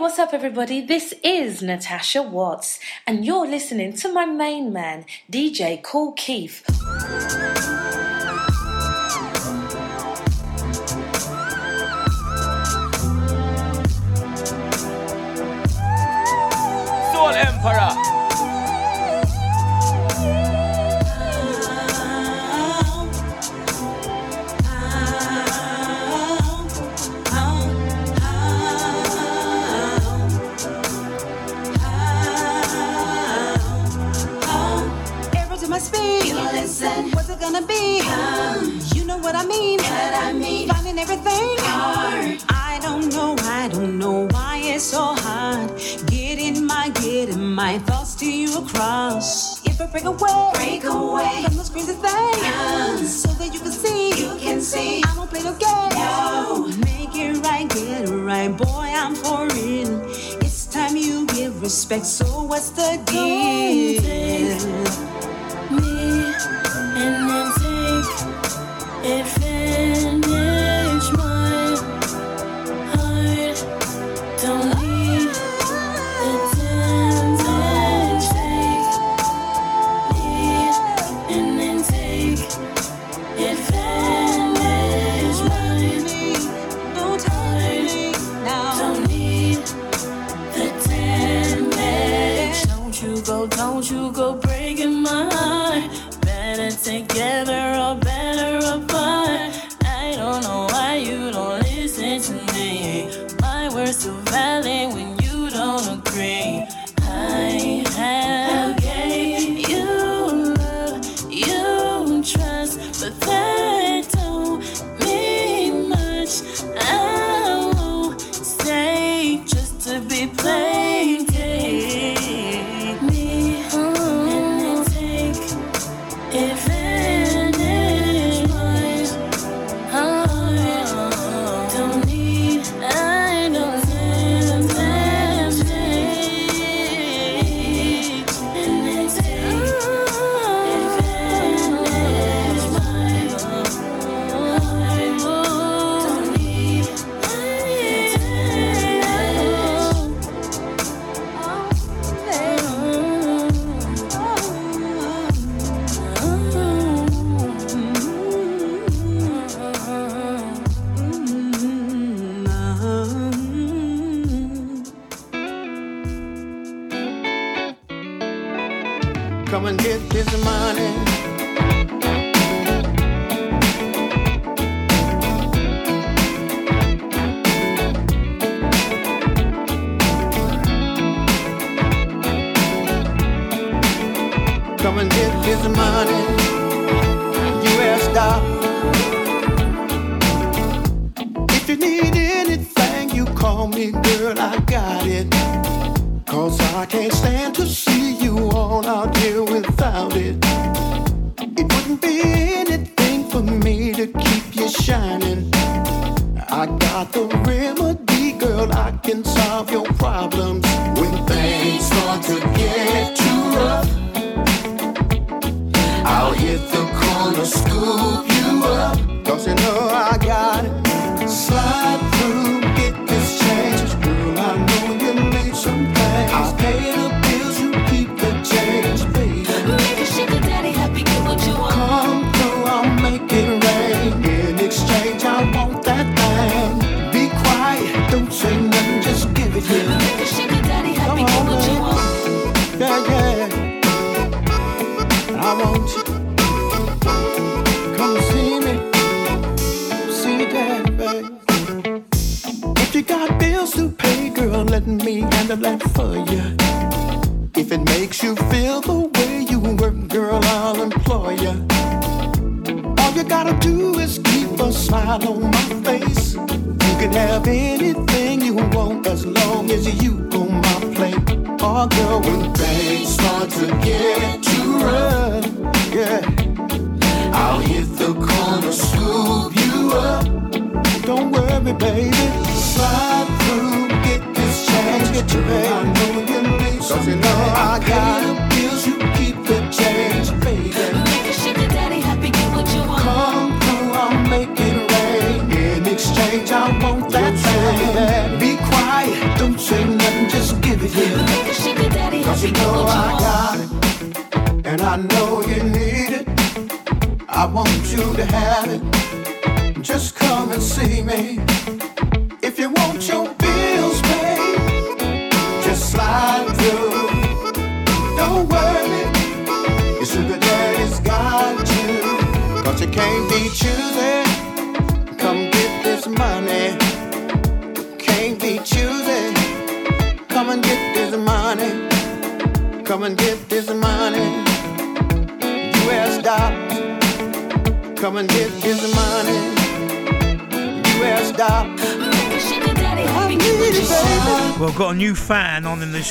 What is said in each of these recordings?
what's up, everybody? This is Natasha Watts, and you're listening to my main man, DJ Kool Keith. To. If I break away, break away from those crazy things, um, so that you can see, you can see. I won't play no games. No. Make it right, get it right, boy. I'm for real. It's time you give respect. So what's the deal? say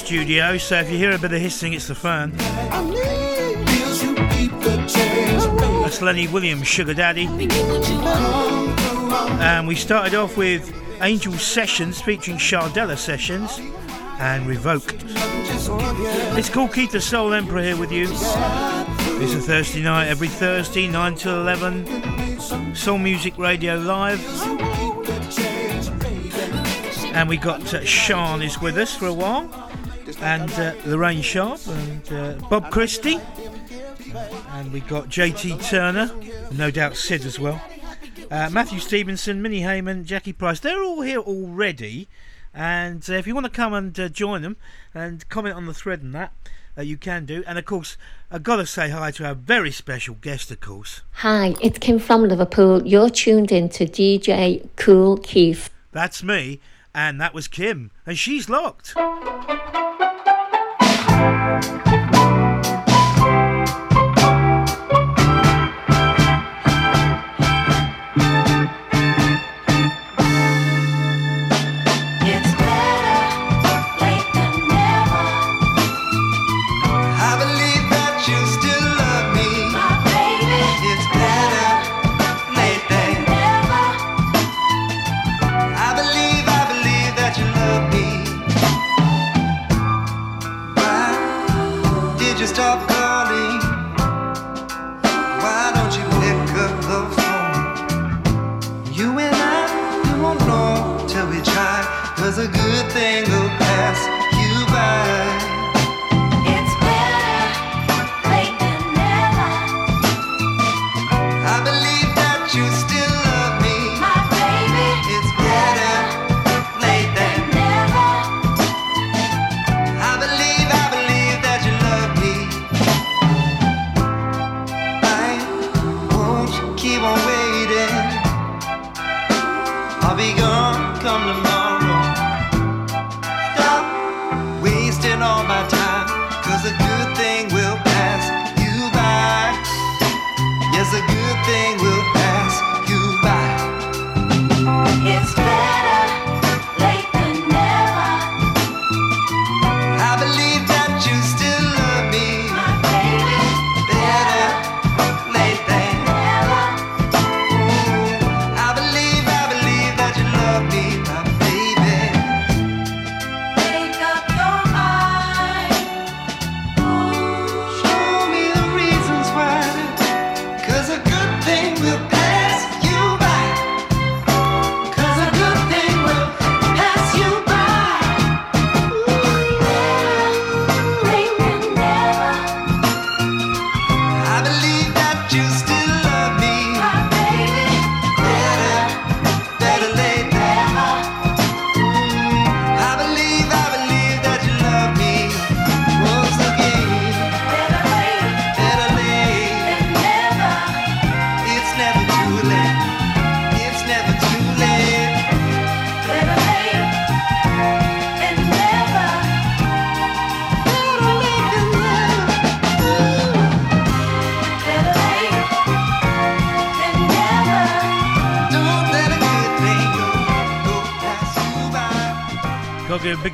studio, so if you hear a bit of hissing, it's the fan. That's Lenny Williams, Suga Daddy. And we started off with Angel Sessions featuring Shardella Sessions and Revoked. It's called Keith the Soul Emperor here with you. It's a Thursday night, every Thursday, 9 to 11. Soul Music Radio Live. And we got uh, Sean is with us for a while. And uh, Lorraine Sharp and uh, Bob Christie. And we got JT Turner, no doubt Sid as well. Uh, Matthew Stevenson, Minnie Heyman, Jackie Price. They're all here already. And uh, if you want to come and uh, join them and comment on the thread and that, uh, you can do. And of course, I've got to say hi to our very special guest, of course. Hi, it's Kim from Liverpool. You're tuned in to DJ Kool Keith. That's me. And that was Kim. And she's locked.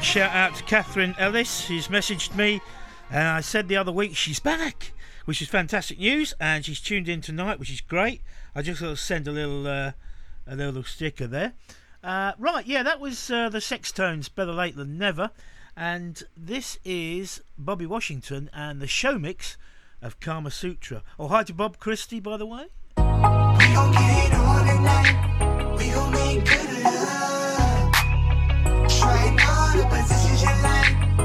Shout out to Catherine Ellis. She's messaged me, and I said the other week she's back, which is fantastic news. And she's tuned in tonight, which is great. I just got to send a little, uh, a little sticker there. Uh, right, yeah, that was uh, the Sextones, Better Late Than Never, and this is Bobby Washington and the show mix of Kama Sutra. Oh, hi to Bob Christie, by the way. try not, but it's usually like.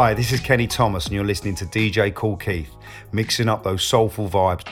Hi, this is Kenny Thomas, and you're listening to DJ Kool Keith, mixing up those soulful vibes.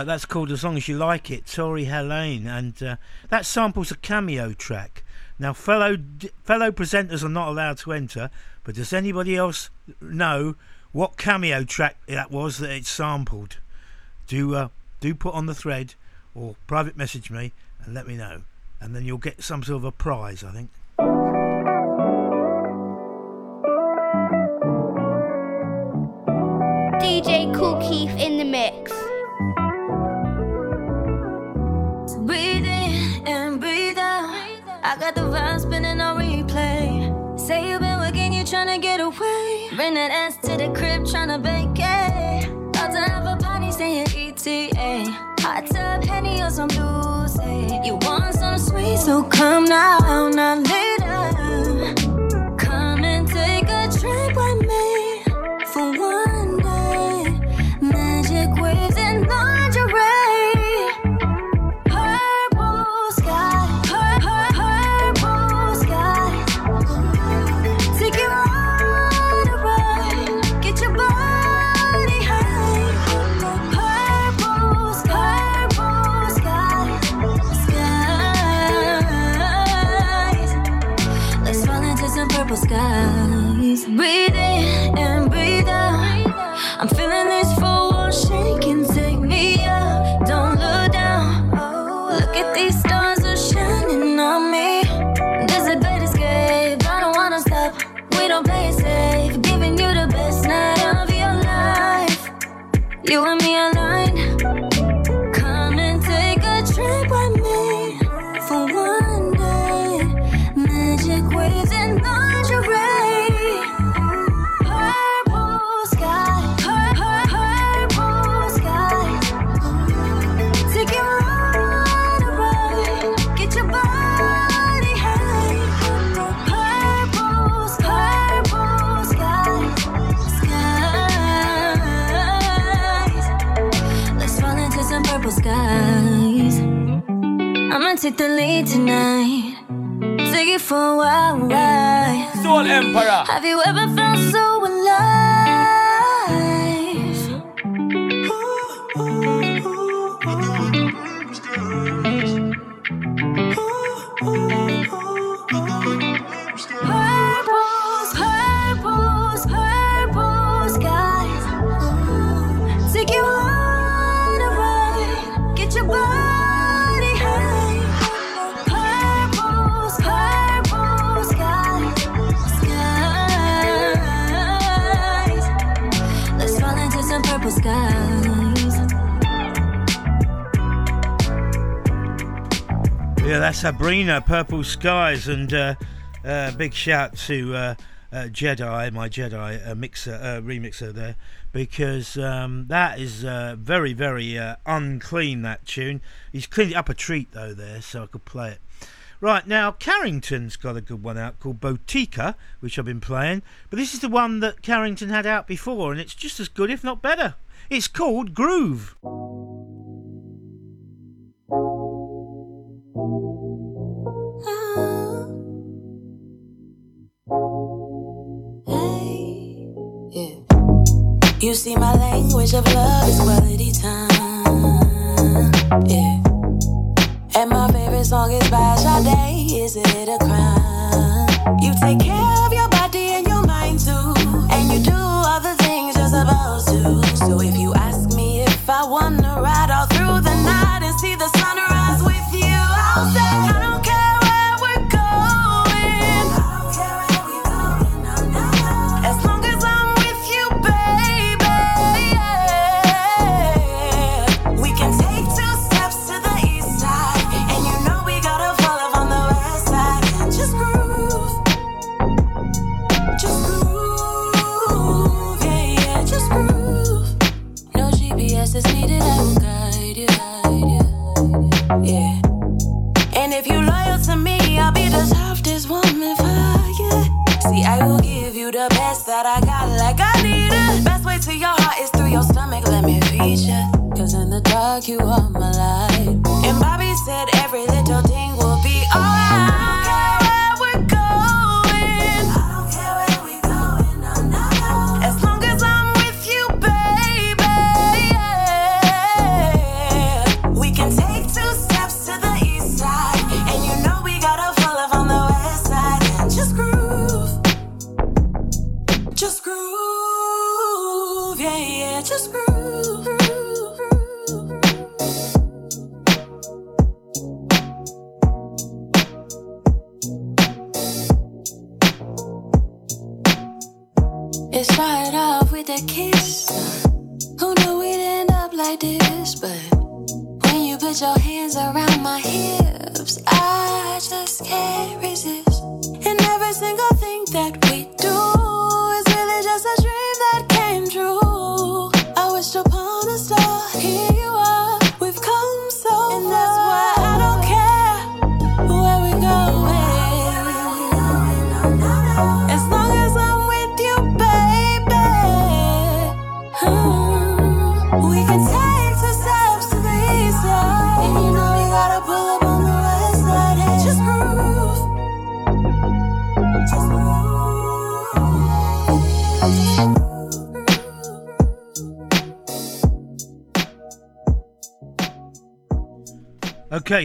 right, that's called As Long As You Like It, Tori Helene, and uh, that samples a Cameo track. Now, fellow fellow presenters are not allowed to enter, but does anybody else know what Cameo track that was that it sampled? Do uh, do put on the thread or private message me and let me know, and then you'll get some sort of a prize, I think. DJ Kool Keith in the mix. bringing an ass to the crib, trying to bake it. About to have a party, saying ETA. Hot tub, Henny, or some booze. Eh? You want some sweet, so come now, not later. Come and take a drink with me. Take the lead tonight. Take it for a while. Soul Emperor. Have you ever felt? Yeah, that's Abrina, Purple Skies, and uh, uh, big shout to uh, uh, Gedi, my Gedi uh, mixer, uh, remixer there, because um, that is very, very unclean, that tune. He's cleaned it up a treat, though, there, so I could play it. Right, now, Carrington's got a good one out called Botica, which I've been playing, but this is the one that Carrington had out before, and it's just as good, if not better. It's called Groove. You see, my language of love is quality time. Yeah. And my favorite song is by Sade. Is it a crime? You take care of your body and your mind too. And you do all the things you're supposed to. So if you ask me if I wanna ride all through the night and see the dark, you are my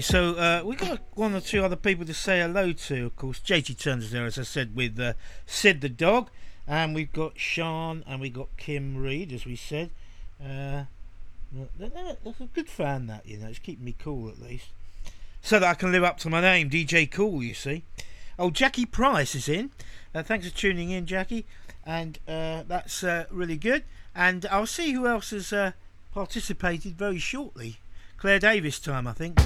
so uh, we got one or two other people to say hello to. Of course, JT Turner's there, as I said, with uh, Sid the dog, and we've got Sean and we've got Kim Reed, as we said. Uh, that- that- that's a good fan, that you know. It's keeping me cool at least, so that I can live up to my name, DJ Kool. You see. Oh, Jackie Price is in. Uh, thanks for tuning in, Jackie, and uh, that's uh, really good. And I'll see who else has uh, participated very shortly. Claire Davis time, I think.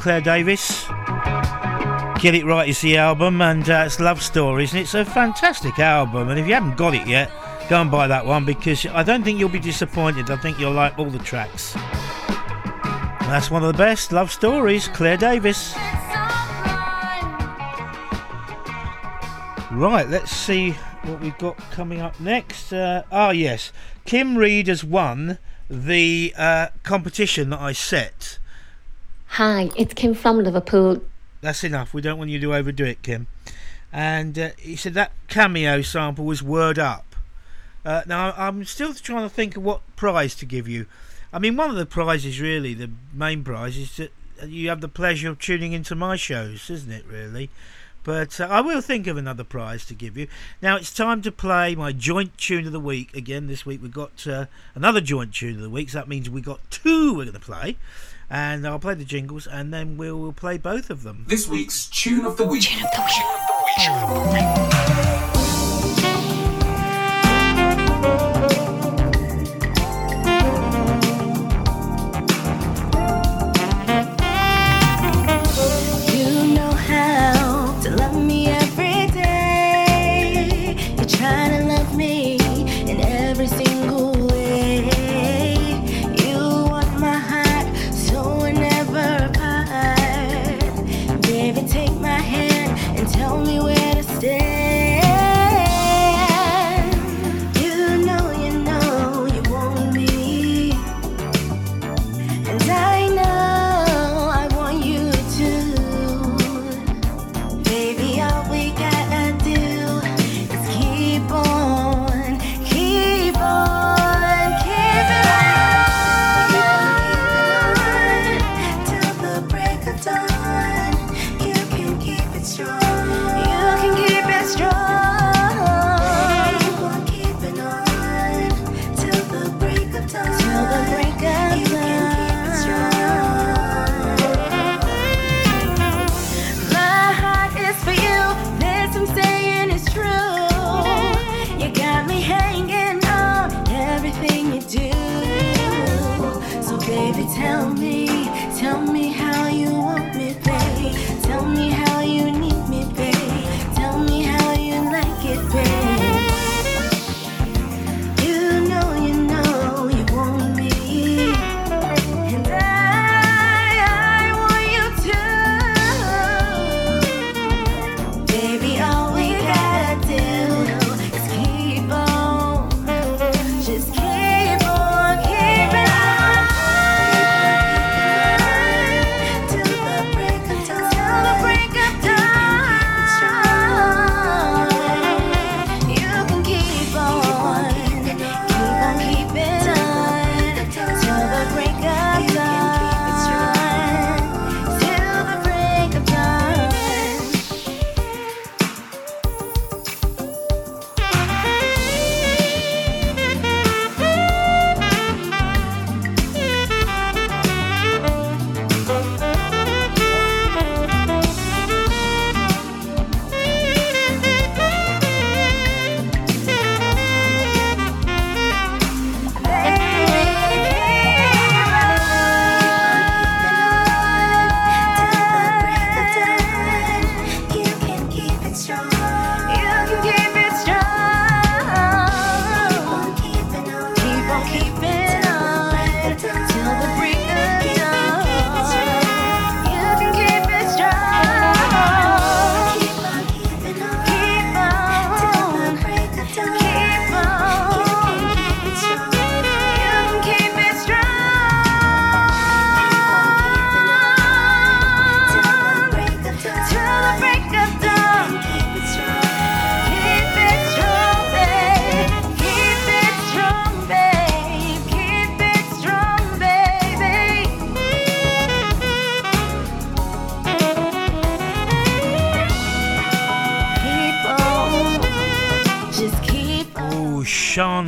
Claire Davis. Get It Right is the album, and uh, it's Love Stories, and it's a fantastic album. And if you haven't got it yet, go and buy that one because I don't think you'll be disappointed. I think you'll like all the tracks. And that's one of the best Love Stories, Claire Davis. Right, let's see what we've got coming up next. Uh, ah, yes, Kim Reed has won the uh, competition that I set. Hi, it's Kim from Liverpool. That's enough. We don't want you to overdo it, Kim. And uh, he said that Cameo sample was word up. Uh, now I'm still trying to think of what prize to give you. I mean, one of the prizes, really, the main prize, is that you have the pleasure of tuning into my shows, isn't it? Really. But uh, I will think of another prize to give you. Now it's time to play my joint tune of the week. Again, this week we've got uh, another joint tune of the week, so that means we've got two we're going to play. And I'll play the jingles and then we'll, we'll play both of them. This week's Tune of the Week. Tune of the You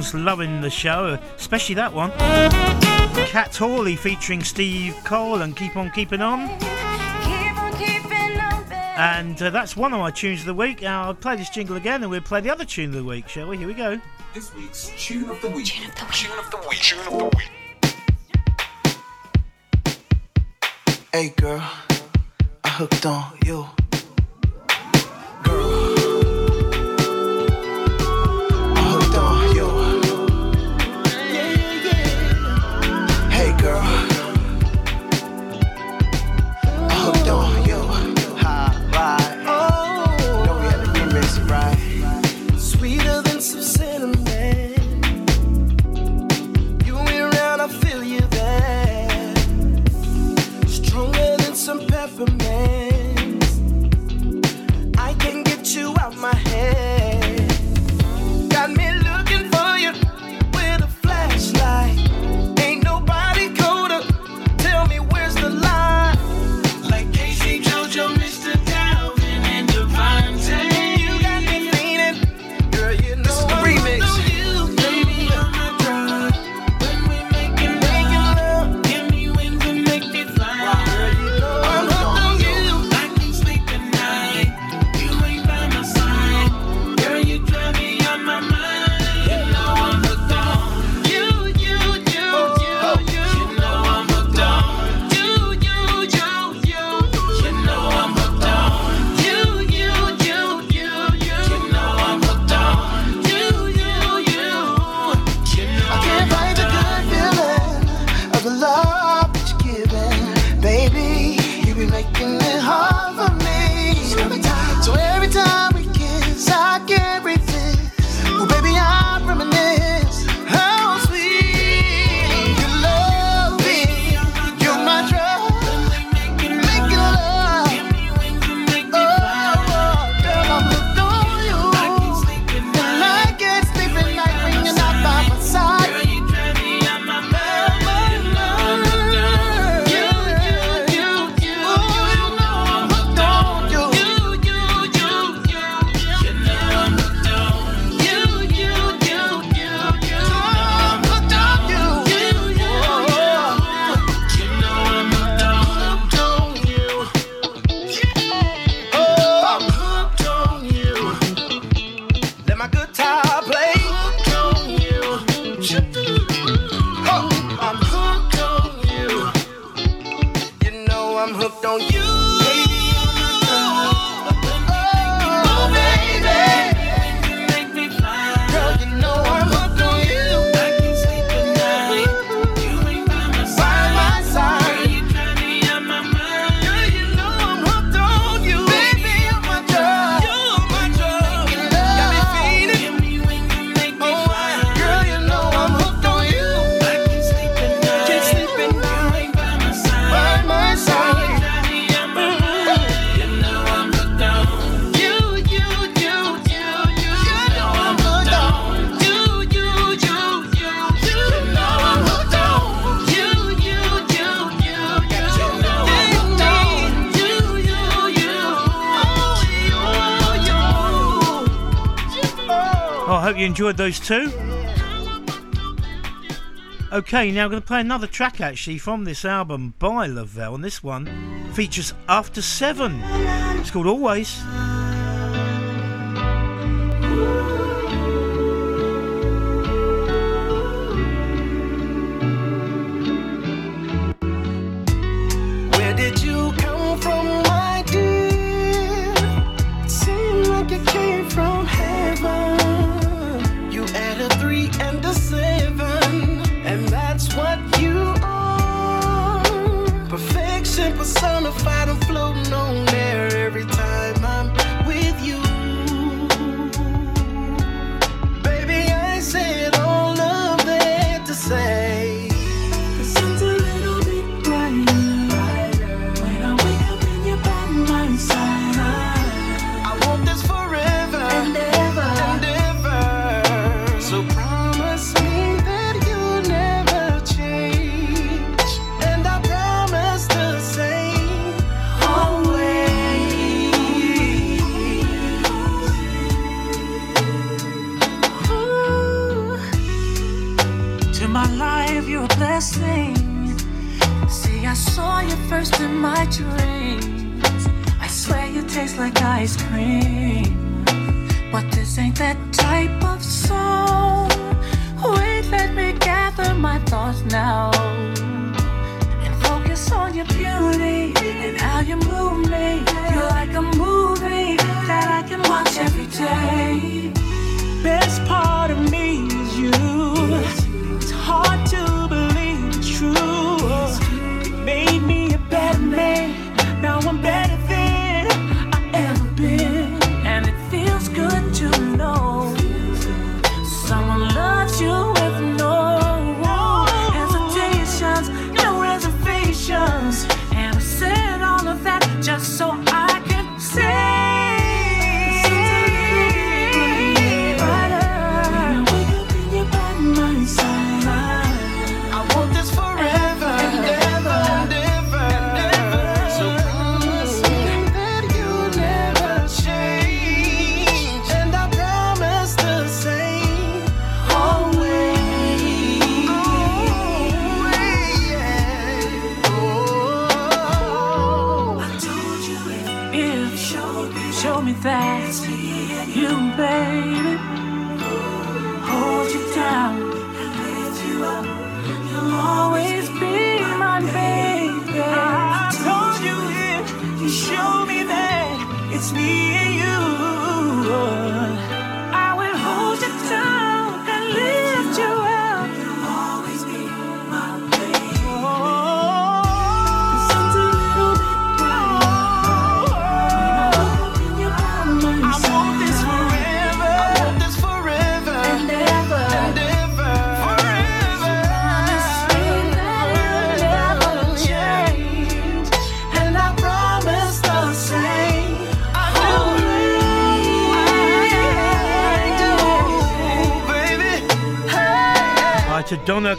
everyone's loving the show, especially that one. Kat Hawley featuring Steve Cole and Keep On Keeping On. Keep on on, and uh, that's one of my tunes of the week. Now I'll play this jingle again and we'll play the other tune of the week, shall we? Here we go. This week's Tune of the Week. Tune of the Week. Tune of the Week. Tune of the Week. Hey girl, I hooked on you. hope you enjoyed those two. Okay, now I'm going to play another track actually from this album by LeVelle, and this one features After Seven. It's called Always. personified. First in my dreams. I swear you taste like ice cream. But this ain't that type of song. Wait, let me gather my thoughts now. And focus on your beauty and how you move me. You're like a movie that I can watch every day. Best part of me is you.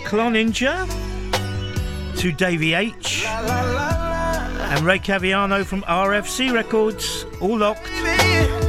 Cloninger, to Davey H, and Ray Caviano from RFC Records, all locked.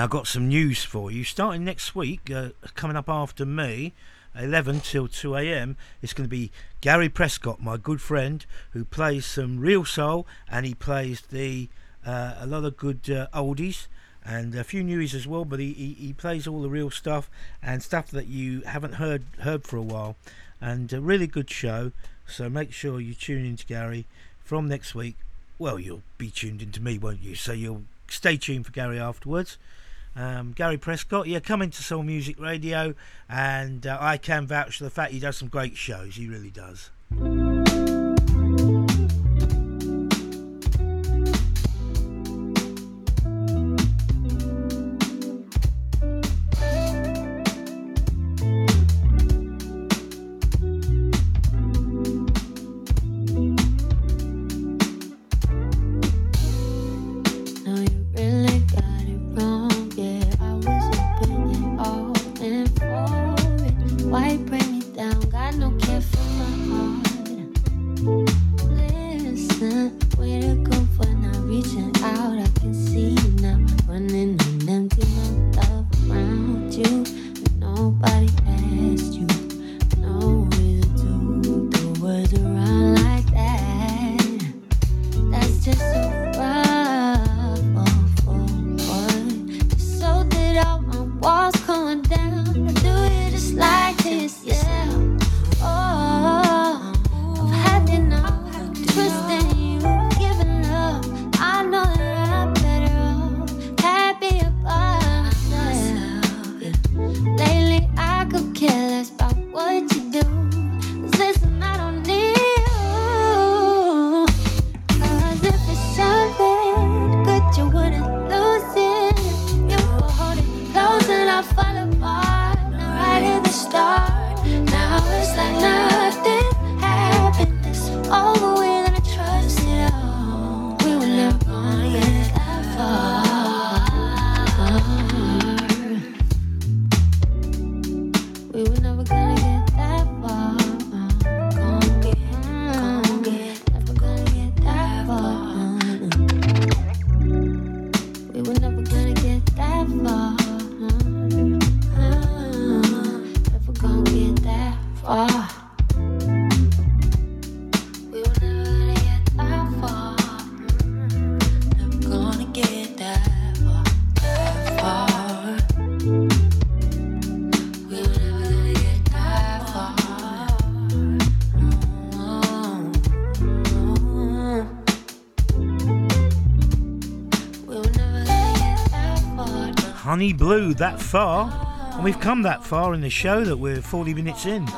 Now, I've got some news for you. Starting next week, uh, coming up after me, 11 till 2 a.m., it's going to be Gary Prescott, my good friend, who plays some real soul and he plays the uh, a lot of good uh, oldies and a few newies as well. But he, he, he plays all the real stuff and stuff that you haven't heard heard for a while. And a really good show. So make sure you tune in to Gary from next week. Well, you'll be tuned into me, won't you? So you'll stay tuned for Gary afterwards. Um, Gary Prescott, yeah, coming to Soul Music Radio, and uh, I can vouch for the fact he does some great shows. He really does. Honey Blue, that far. And we've come that far in the show that we're 40 minutes in.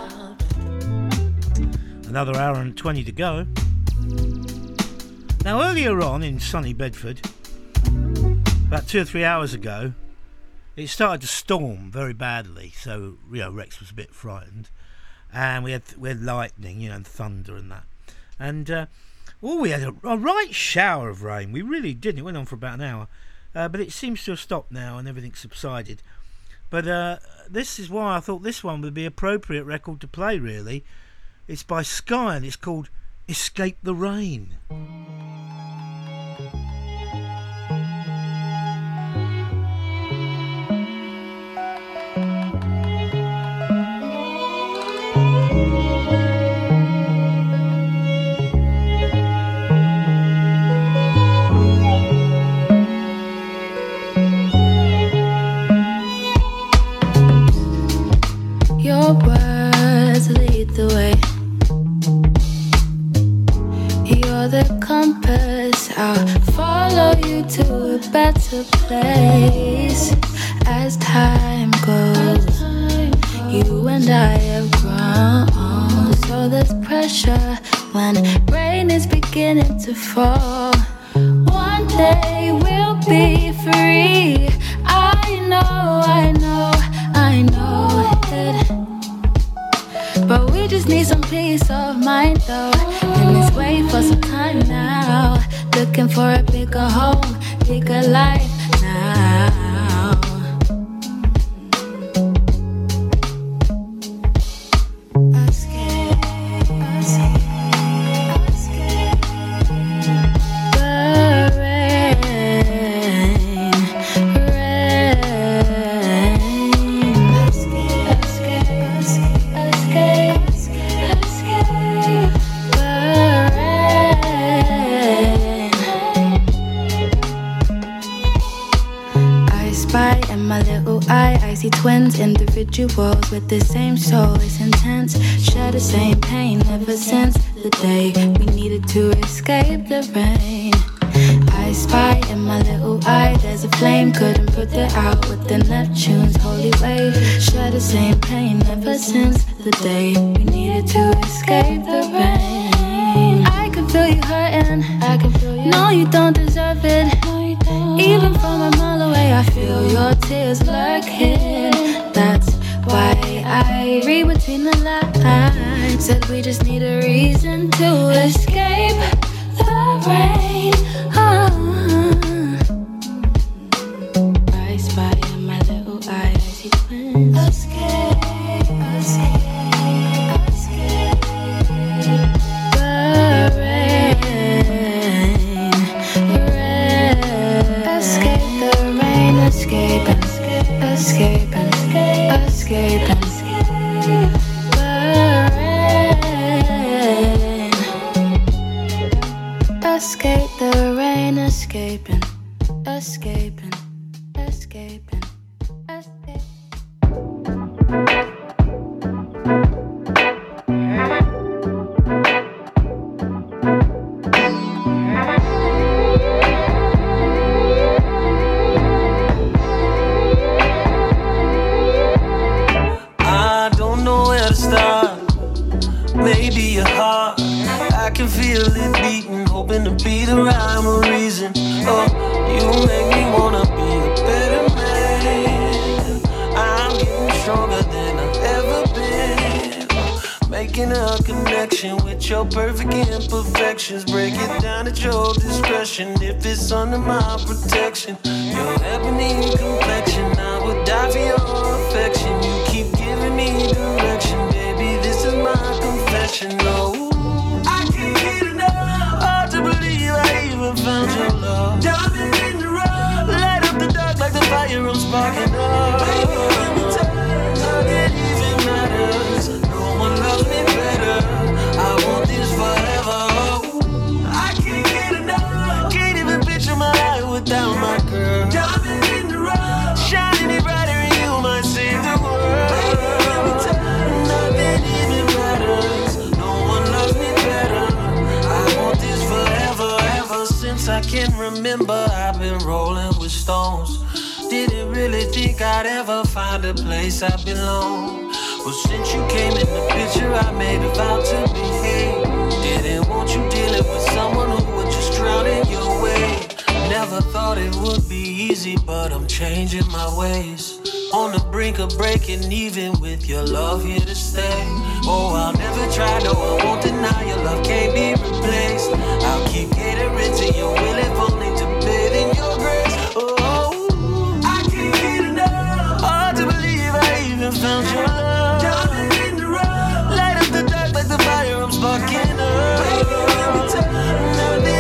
Another hour and 20 to go. Now, earlier on in sunny Bedford, about two or three hours ago, it started to storm very badly. So, you know, Rex was a bit frightened. And we had, we had lightning, you know, and thunder and that. And, uh, oh, we had a, a right shower of rain. We really did. It went on for about an hour. Uh, but it seems to have stopped now and everything subsided. But uh, this is why I thought this one would be appropriate record to play. Really, it's by Skye and it's called "Escape the Rain." Your words lead the way. You're the compass. I'll follow you to a better place. As time goes, you and I have grown. So there's pressure when rain is beginning to fall. One day we'll be free. I know, I know, just need some peace of mind though. And let's wait for some time now. Looking for a bigger home, bigger life now. Individuals with the same soul. It's intense, share the same pain ever since the day we needed to escape the rain. I spy in my little eye, there's a flame, couldn't put it out with the Neptune's holy wave. Share the same pain ever since the day Making a connection with your perfect imperfections. Break it down at your discretion if it's under my protection. Your ebony complexion, I would die for your affection. You keep giving me direction, baby. This is my confession. No, I can't get enough. Hard to believe I even found your love. Diamond in the rough, light up the dark like the fire I'm sparking up. Remember I've been rolling with stones. Didn't really think I'd ever find a place I belong. Well, since you came in the picture, I made a vow to behave. Didn't want you dealing with someone who would just drown in your way. Never thought it would be easy, but I'm changing my ways. On the brink of breaking even with your love here to stay. Oh, I'll never try, no, I won't deny your love can't be replaced. I'll keep catering to your will if only to bathe in your grace. Oh, I can't get enough. Hard to believe I even found your love. Diamond in the rough. Light up the dark like the fire I'm sparking up. Baby, let me tell you,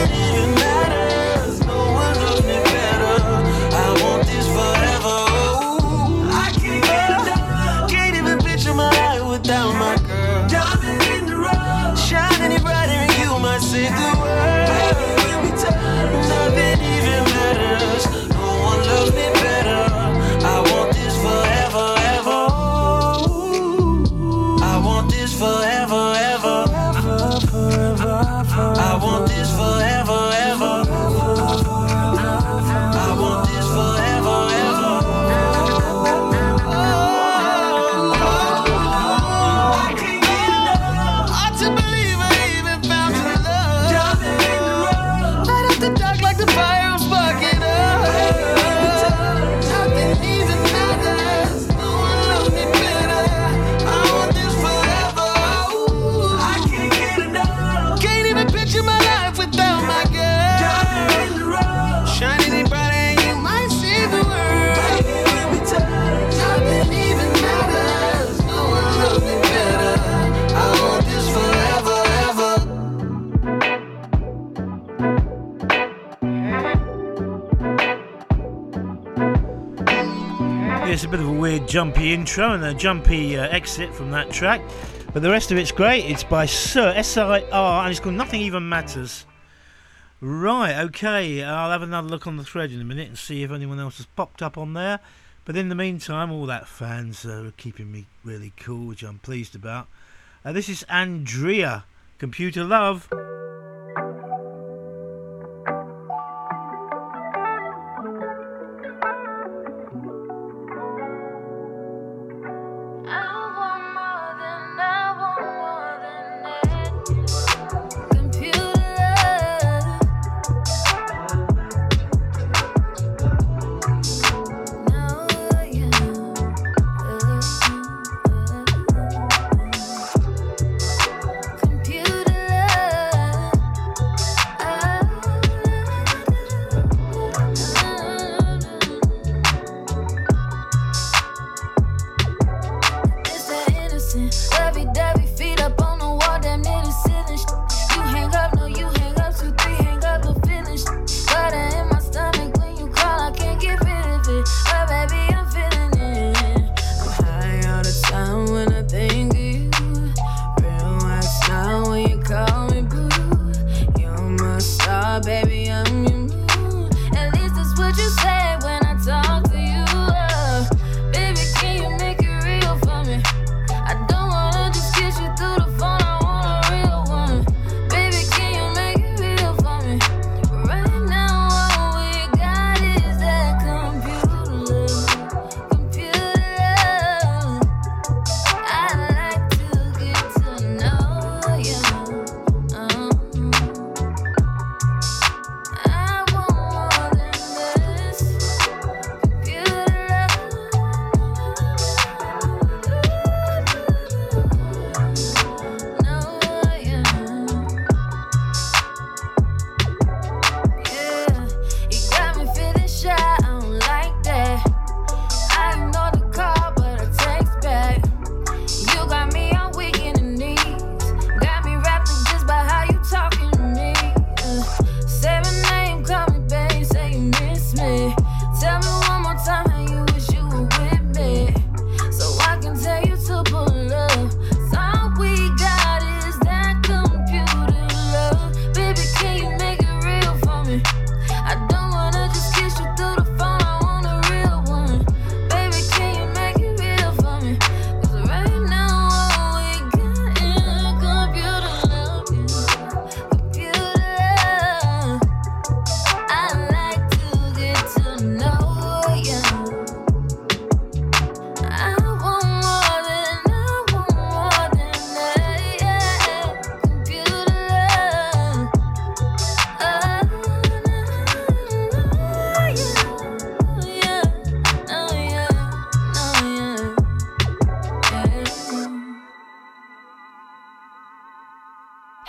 jumpy intro and a jumpy uh, exit from that track, but the rest of it's great. It's by Sir S I R and it's called Nothing Even Matters. Right, okay, I'll have another look on the thread in a minute and see if anyone else has popped up on there. But in the meantime, all that fans are keeping me really cool, which I'm pleased about. Uh, this is Andreaa, Computer Love.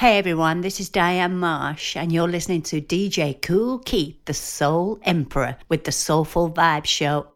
Hey everyone, this is Diane Marsh, and you're listening to DJ Kool Keith, the Soul Emperor, with the Soulful Vibe Show.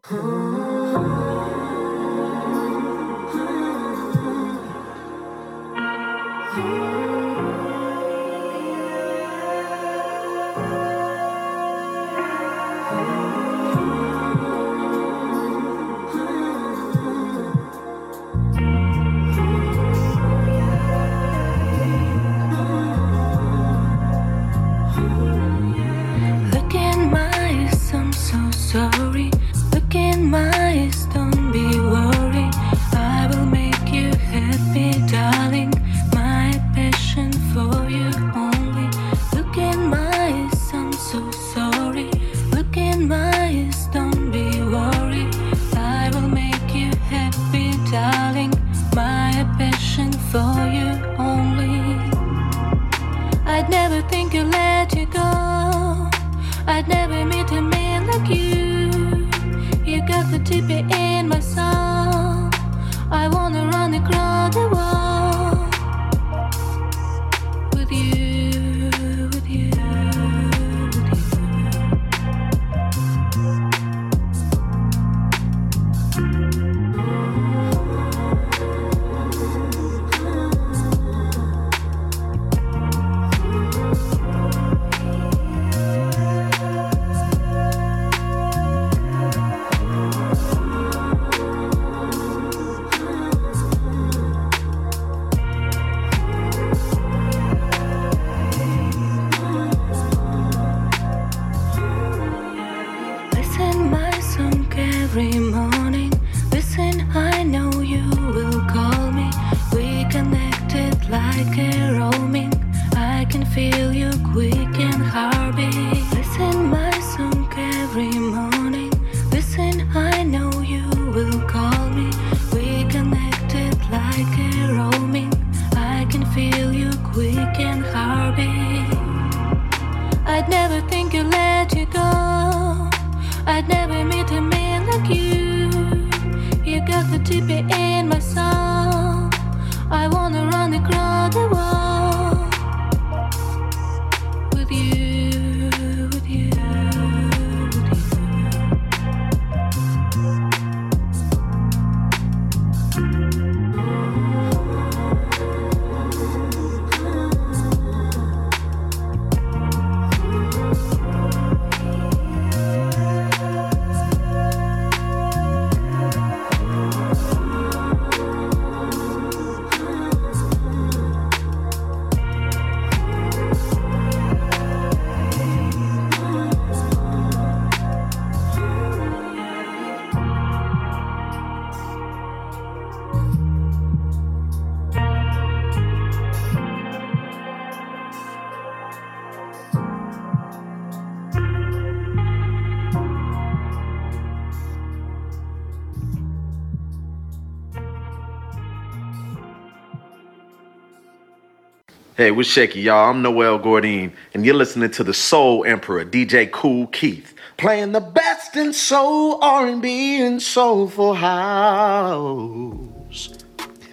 Hey, what's shaky, y'all? I'm Noel Gordine, and you're listening to the Soul Emperor, DJ Kool Keith, playing the best in soul, R&B, and soulful house.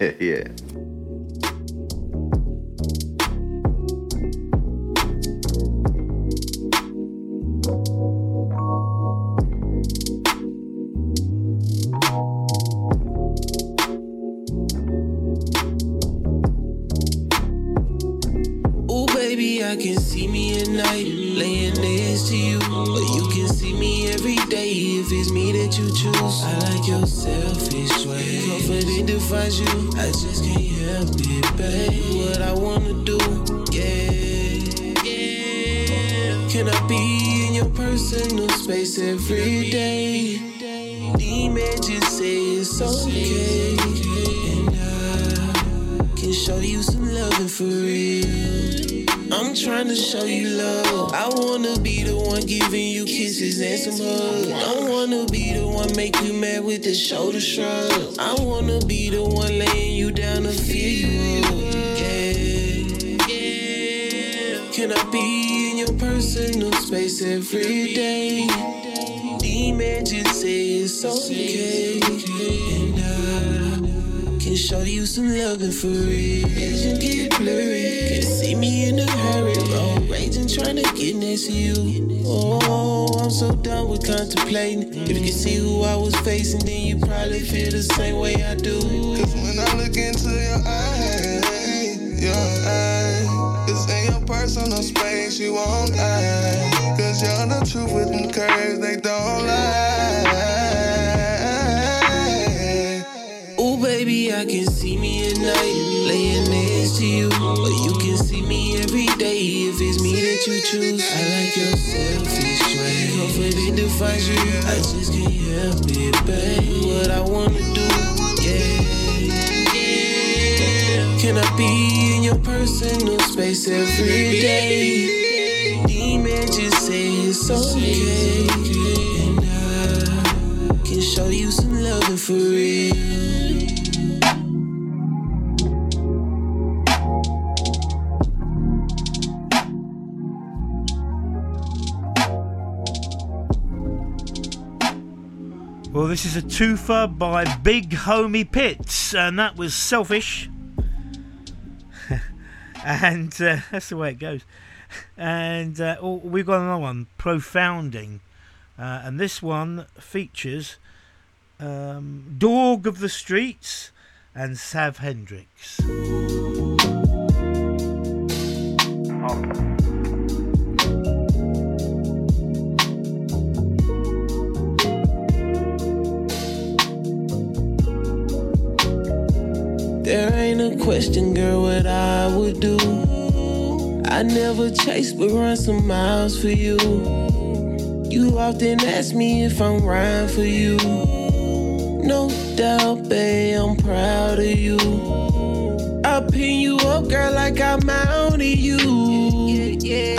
yeah. sure show you some loving for real. Vision get blurry. Can't see me in a hurry. Road raging, trying to get next to you. Oh, I'm so done with contemplating. If you could see who I was facing, then you probably feel the same way I do. Cause when I look into your eyes, your eyes, it's in your personal space you won't lie. Cause you're the truth with them curves, they don't lie. I can see me at night laying next to you. But you can see me every day if it's me that you choose. I like your selfish way. Confident defines you. I just can't help it, babe. What I wanna do, yeah. Can I be in your personal space every day? Demon just say it's okay. And I can show you some loving for real. Well, this is a twofer by BigHomiePitts, and that was Selfish. and uh, that's the way it goes. And uh, oh, we've got another one, Profounding. Uh, and this one features um, DawgOfTheStreets and Savv Hendrix. There ain't a question, girl, what I would do. I never chase but run some miles for you. You often ask me if I'm riding for you. No doubt, babe, I'm proud of you. I pin you up, girl, like I mounted you.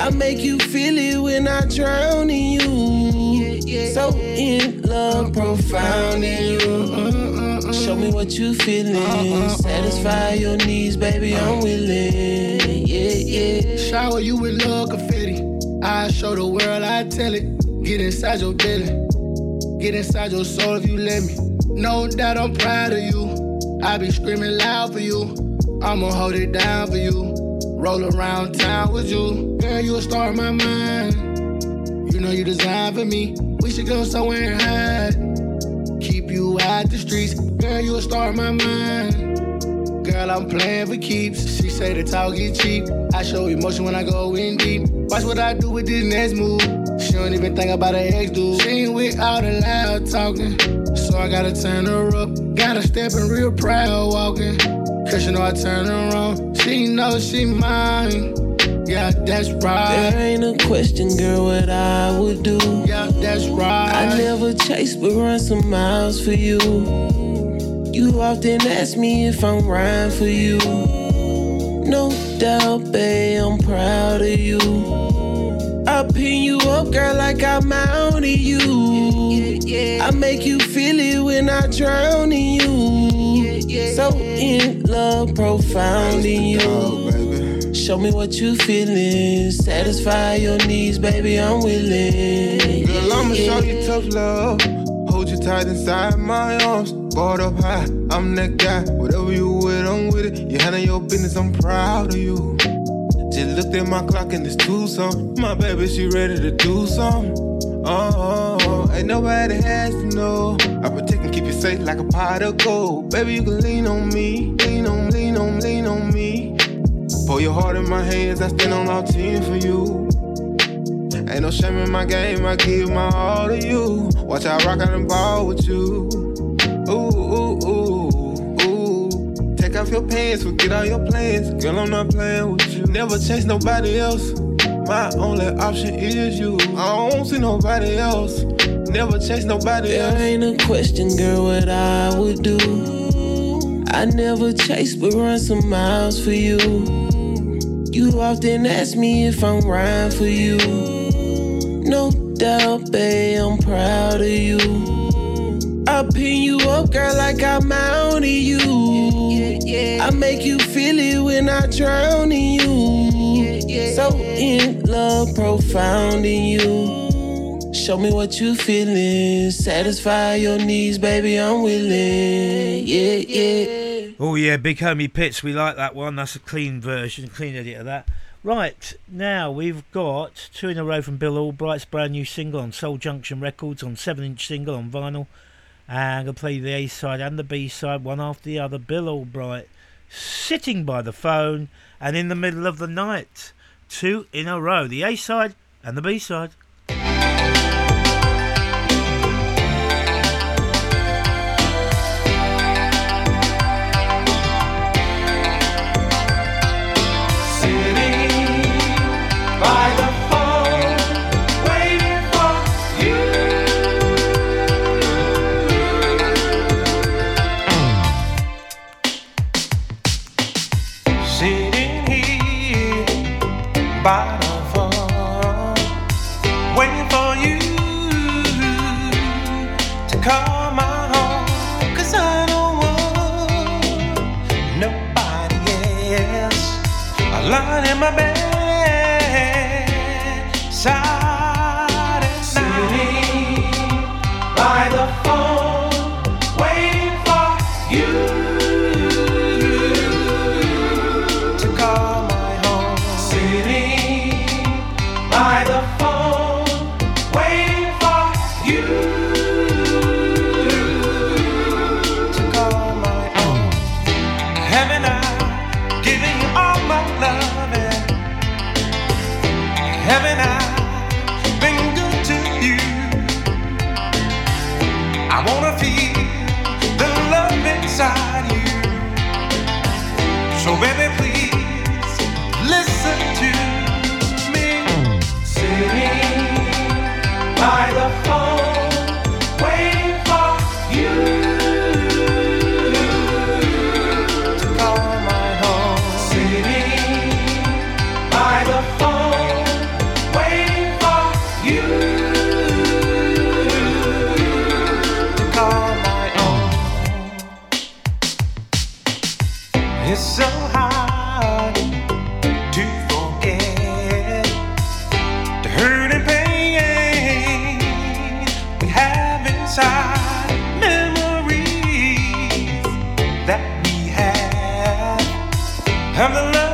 I make you feel it when I drown in you. So in love, profound in you. Show me what you feeling. Satisfy your needs, baby, I'm willing. Yeah, yeah. Shower you with love confetti. I show the world, I tell it. Get inside your belly. Get inside your soul if you let me. Know that I'm proud of you. I be screaming loud for you. I'ma hold it down for you. Roll around town with you. Girl, you a star in my mind. You know you designed for me. We should go somewhere and hide. You out the streets. Girl, you a star in my mind. Girl, I'm playing for keeps. She say the talk get cheap. I show emotion when I go in deep. Watch what I do with this next move. She don't even think about her ex dude. She ain't with all the loud talking. So I gotta turn her up. Gotta step in real proud walking. Cause you know I turn her on. She knows she mine. Yeah, that's right. There ain't a question, girl, what I would do. Yeah, that's right. I never chase but run some miles for you. You often ask me if I'm riding for you. No doubt, babe, I'm proud of you. I pin you up, girl, like I mounted you. I make you feel it when I drown in you. So in love, profound in you. Show me what you feeling. Satisfy your needs, baby, I'm willing. Girl, I'ma show you tough love. Hold you tight inside my arms. Guard up high, I'm that guy. Whatever you with, I'm with it. You handle your business, I'm proud of you. Just looked at my clock and it's two some. My baby, she ready to do something. Oh, ain't nobody has to know. I protect and keep you safe like a pot of gold. Baby, you can lean on me, lean on, lean on, lean on me. Pour your heart in my hands, I stand on all ten for you. Ain't no shame in my game, I give my all to you. Watch I rock out and ball with you. Ooh, ooh, ooh, ooh. Take off your pants, forget all your plans. Girl, I'm not playing with you. Never chase nobody else. My only option is you. I don't see nobody else. Never chase nobody There else. ain't a question, girl, what I would do. I never chase but run some miles for you. You often ask me if I'm riding for you. No doubt, babe, I'm proud of you. I pin you up, girl, like I mounted you. I make you feel it when I drown in you. So in love, profound in you. Show me what you feeling. Satisfy your needs, baby, I'm willing. Yeah, yeah. Oh yeah, BigHomiePitts. We like that one. That's a clean version, clean edit of that. Right now we've got two in a row from Bill Albright's brand new single on Soul Junction Records on seven-inch single on vinyl. And I'm gonna play the A side and the B side one after the other. Bill Albright sitting by the phone and in the middle of the night. Two in a row. The A side and the B side. Have the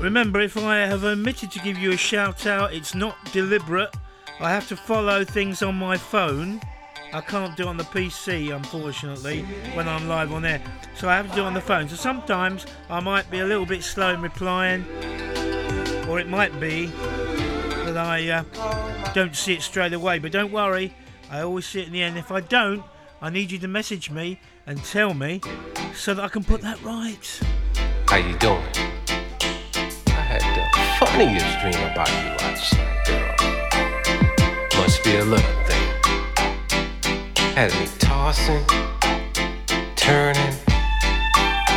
Remember, if I have omitted to give you a shout out, it's not deliberate. I have to follow things on my phone. I can't do it on the PC, unfortunately, when I'm live on air. So I have to do it on the phone. So sometimes I might be a little bit slow in replying, or it might be that I uh, don't see it straight away. But don't worry, I always see it in the end. If I don't, I need you to message me and tell me so that I can put that right. How you doing? I had the funniest dream about you last night, girl. Must be a little thing. Had me tossing, turning,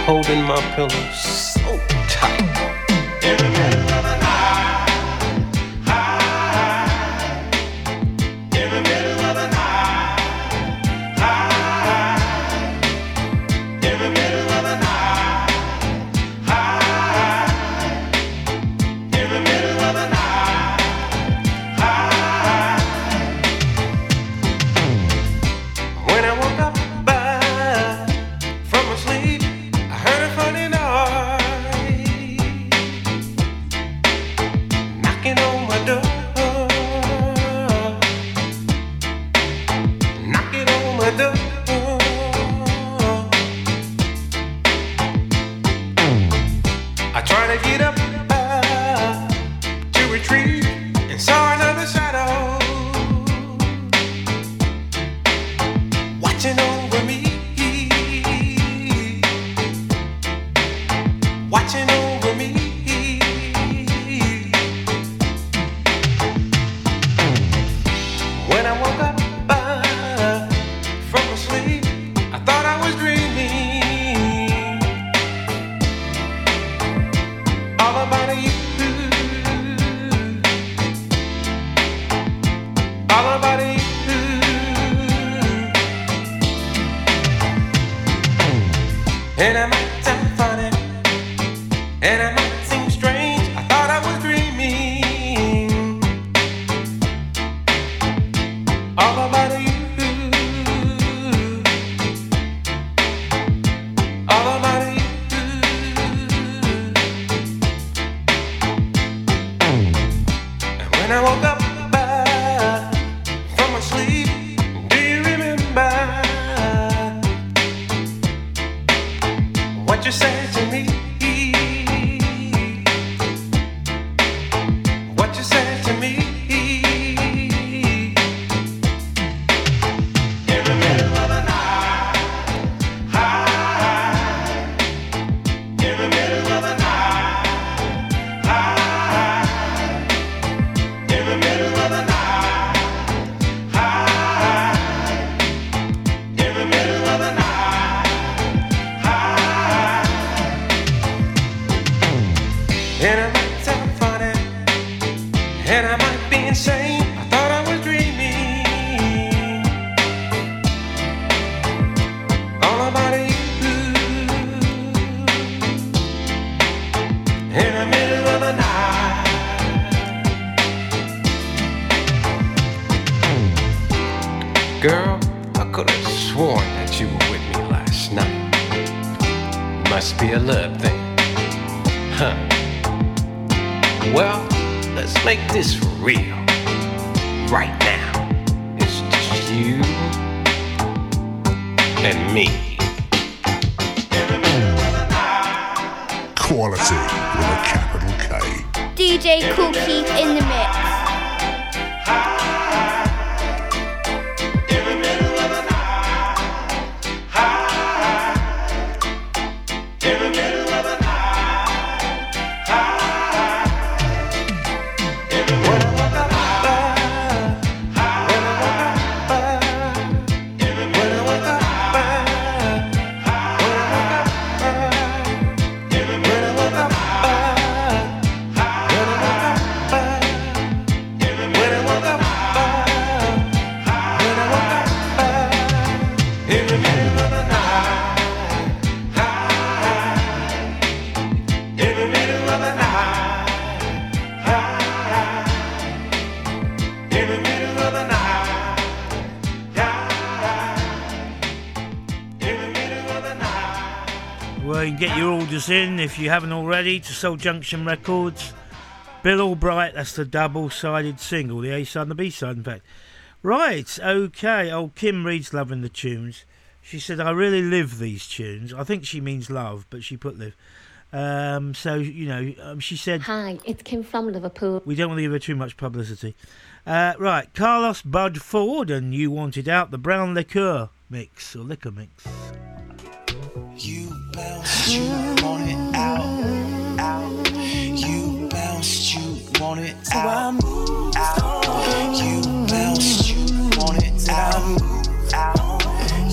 holding my pillow so tight. Then I'm in, if you haven't already, to Soul Junction Records. Bill Albright, that's the double sided single, the A side and the B side, in fact. Right, okay. Old Kim Reed's loving the tunes. She said, I really live these tunes. I think she means love, but she put live. Um, so, you know, um, she said. Hi, it's Kim from Liverpool. We don't want to give her too much publicity. Uh, right, Carlos Budd Ford and You Wanted Out, the Brown Liqueur mix, or liquor mix. You bounce, you want it out, out. You bounce, you want it out, out. You bounce, you want it out, out.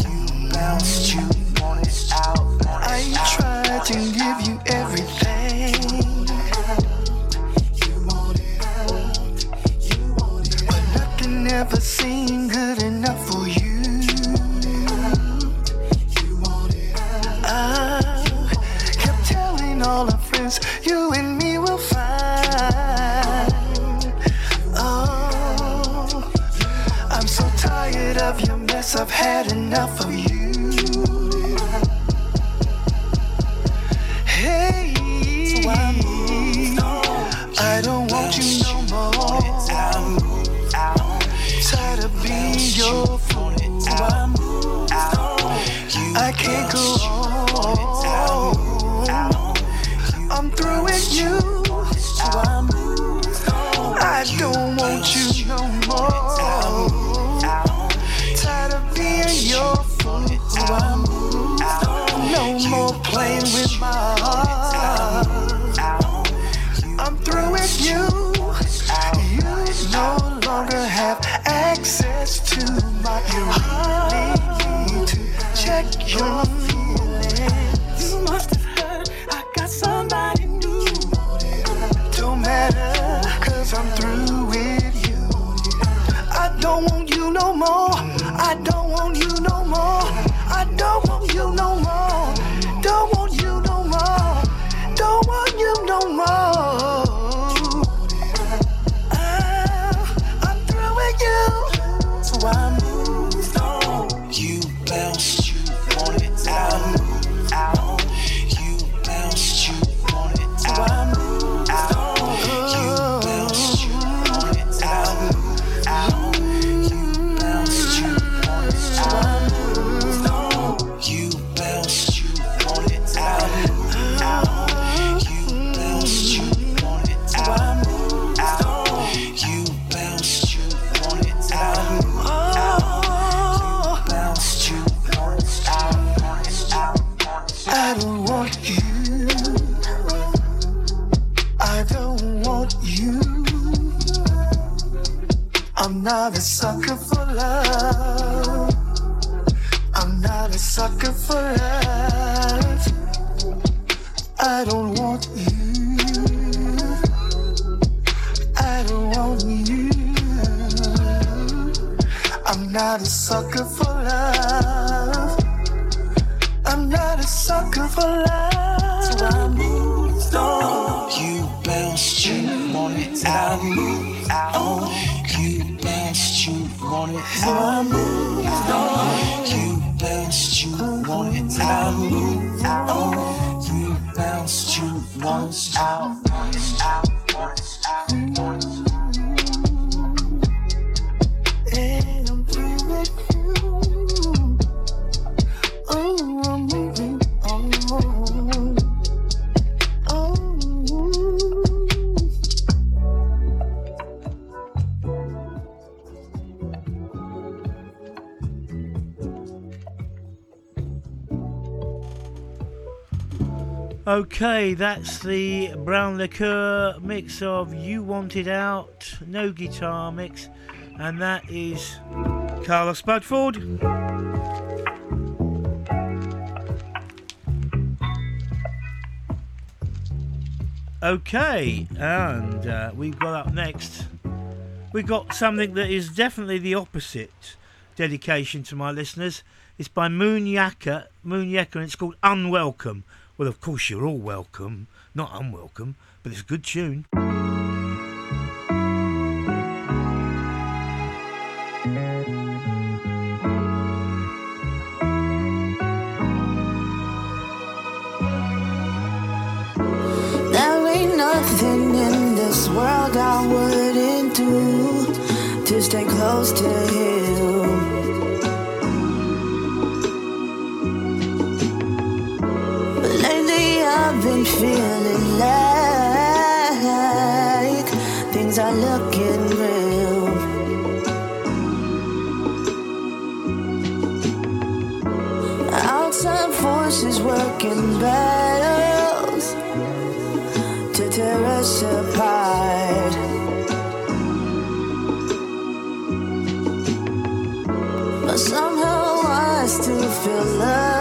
You bounce, you want it out. I tried to give you everything. But nothing ever seems Okay, that's the brown liqueur mix of You Wanted Out, no guitar mix, and that is Carlos Budd Ford. Okay, and uh, we've got up next, we've got something that is definitely the opposite dedication to my listeners. It's by Moon Yecca, Moon Yecca, and it's called Unwelcome. Well, of course, you're all welcome, not unwelcome, but it's a good tune. nothing in this world I wouldn't do to stay close to you. I've been feeling like things are looking real. Outside forces working battles to tear us apart. But somehow I still feel love.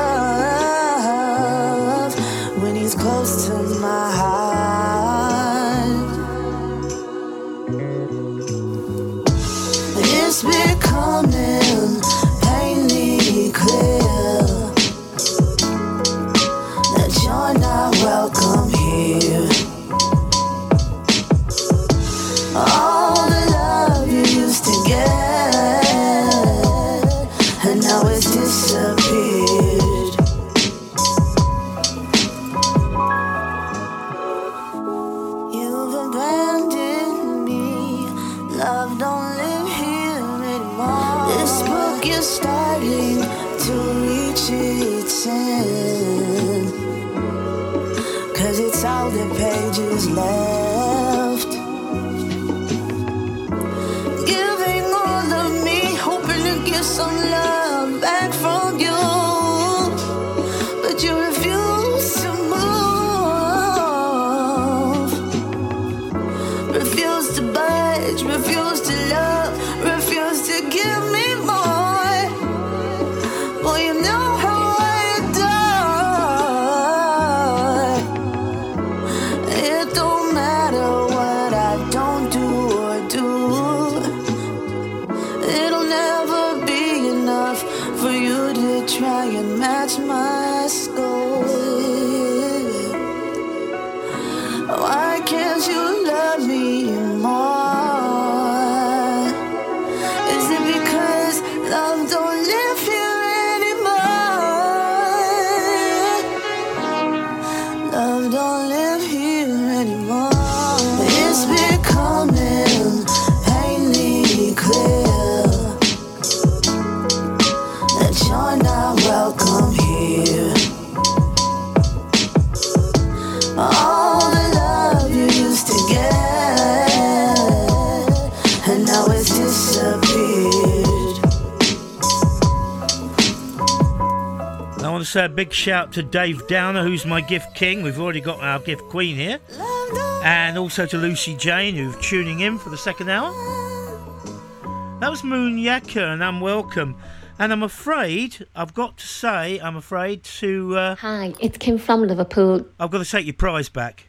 And I want to say a big shout to Dave Downer, who's my gift king. We've already got our gift queen here. And also to Lucy Jane, who's tuning in for the second hour. That was Moon Yecca, and I'm welcome. And I'm afraid, I've got to say, I'm afraid to. Uh, Hi, it's Kim from Liverpool. I've got to take your prize back.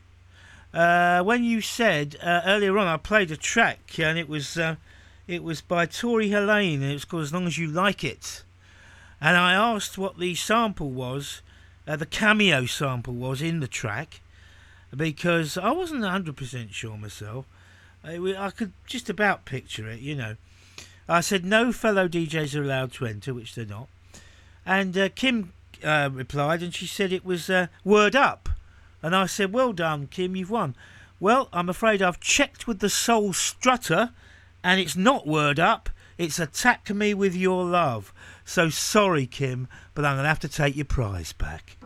Uh, when you said uh, earlier on, I played a track, and it was uh, it was by Tori Helene, and it was called "As Long as You Like It." And I asked what the sample was, uh, the Cameo sample was in the track, because I wasn't 100% sure myself. I could just about picture it, you know. I said no fellow DJs are allowed to enter, which they're not. And uh, Kim uh, replied, and she said it was uh, Word Up. And I said, Well done, Kim, you've won. Well, I'm afraid I've checked with the Soul Strutter, and it's not Word Up, it's Attack Me With Your Love. So sorry, Kim, but I'm going to have to take your prize back.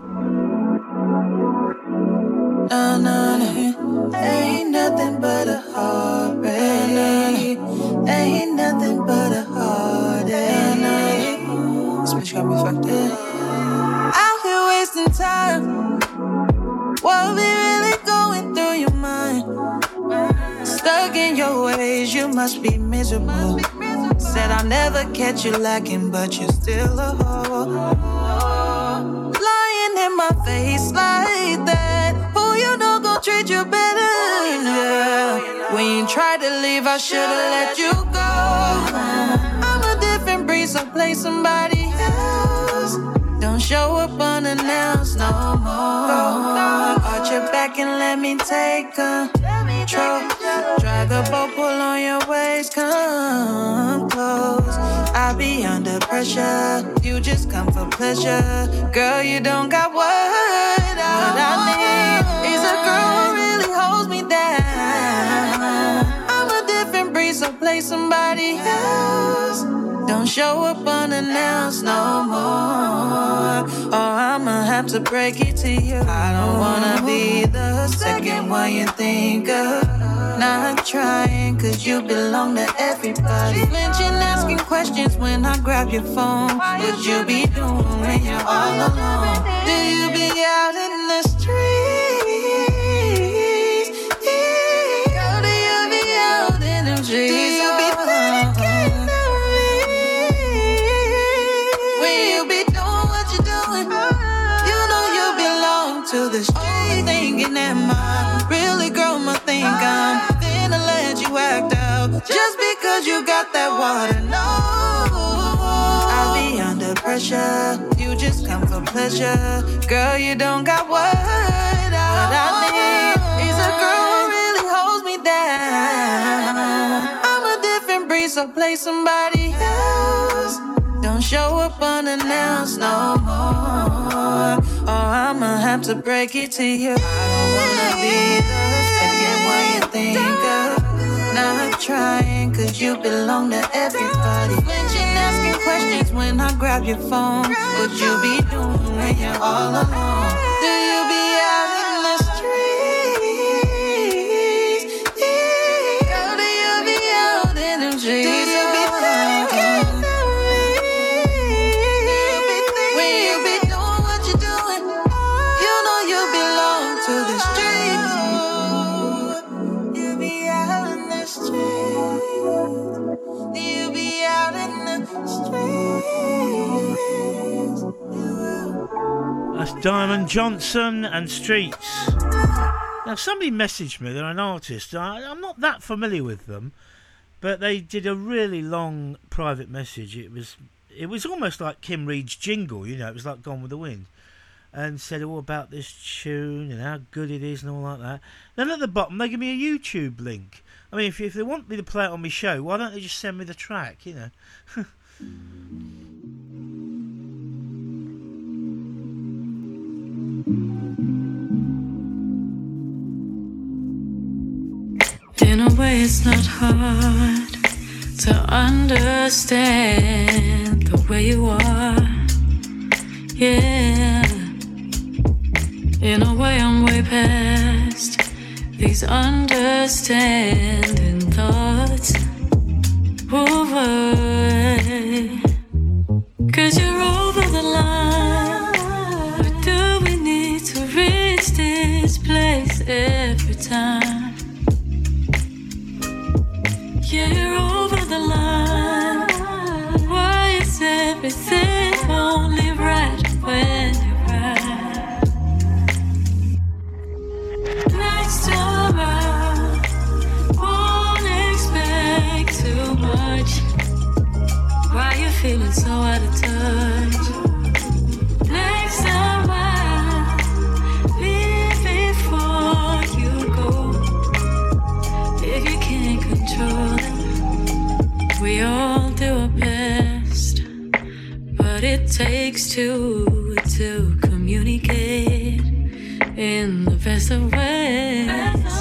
Ain't nothing but a heartbreak. Ain't nothing but a heartache. Out here wasting time. What be really going through your mind? Stuck in your ways, you must be miserable. Said I'll never catch you lacking, but you're still a hoe. Lying in my face like that. Who you know gon' treat you better? Yeah. When you tried to leave, I should've let you go. I'm a different breed, so play somebody else. Don't show up unannounced no more. Arch your back and let me take control. Drag a boat, pull on your waist, come close. I be under pressure, you just come for pleasure. Girl, you don't got what I need. So play somebody else. Don't show up unannounced no more. Or I'ma have to break it to you. I don't wanna be the second one you think of. Not trying, cause you belong to everybody. Flinching, asking questions when I grab your phone. What you be doing when you're all alone? Do you be out in the because you got that water. No, I'll be under pressure. You just come for pleasure, girl. You don't got what I need. Is a girl who really holds me down. I'm a different breed, so play somebody else. Don't show up unannounced no more. Or I'ma have to break it to you. I don't wanna be the second one you think of. Not trying, cause you belong to everybody. Flinching, asking questions when I grab your phone. What you be doing when you're all alone? Do you be That's Diamond Johnson and Streets. Now, somebody messaged me, they're an artist. I, I'm not that familiar with them, but they did a really long private message. It was it was almost like Kim Reed's jingle, you know, it was like Gone with the Wind. And said all about this tune and how good it is and all like that. Then at the bottom, they give me a YouTube link. I mean, if, if they want me to play it on my show, why don't they just send me the track, you know? In a way, it's not hard to understand the way you are. Yeah. In a way, I'm way past these understanding thoughts. Over. Cause you're over the line. Every time? Yeah, you're over the line. Why is everything only right when you're right? Next time out, won't expect too much. Why you feeling so out of touch? Takes two to communicate in the best of ways.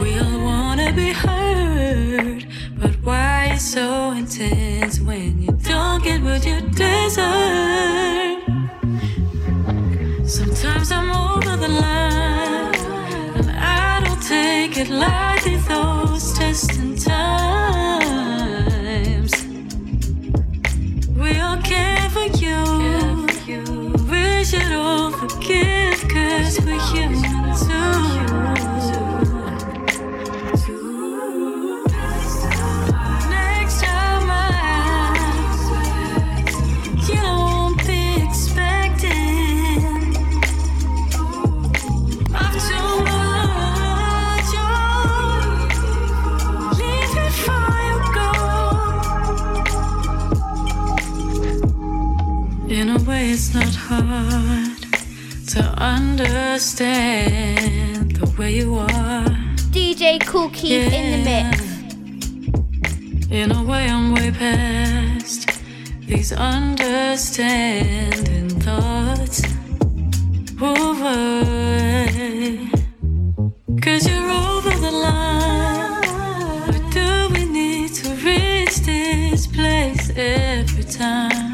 We all wanna be heard, but why it's so intense when you don't get what you deserve? Sometimes I'm over the line, and I don't take it lightly. Those testing times, We should all forgive, cause we're human too. Hard to understand the way you are. DJ Kool Keith in the mix. In a way, I'm way past these understanding thoughts. Over. Cause you're over the line. Or do we need to reach this place every time?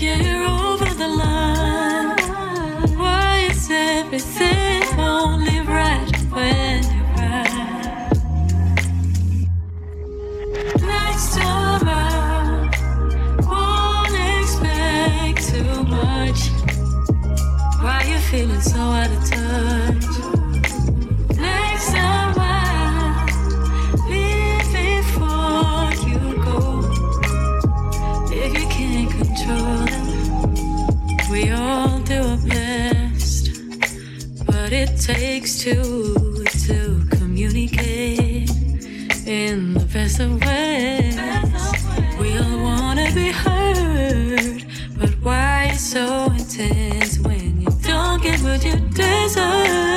You're over the line. Why is everything only right when you're? Next time won't expect too much. Why you feeling so out of touch? It takes two to communicate in the best of ways. We all wanna be heard, but why it's so intense when you don't get what you deserve?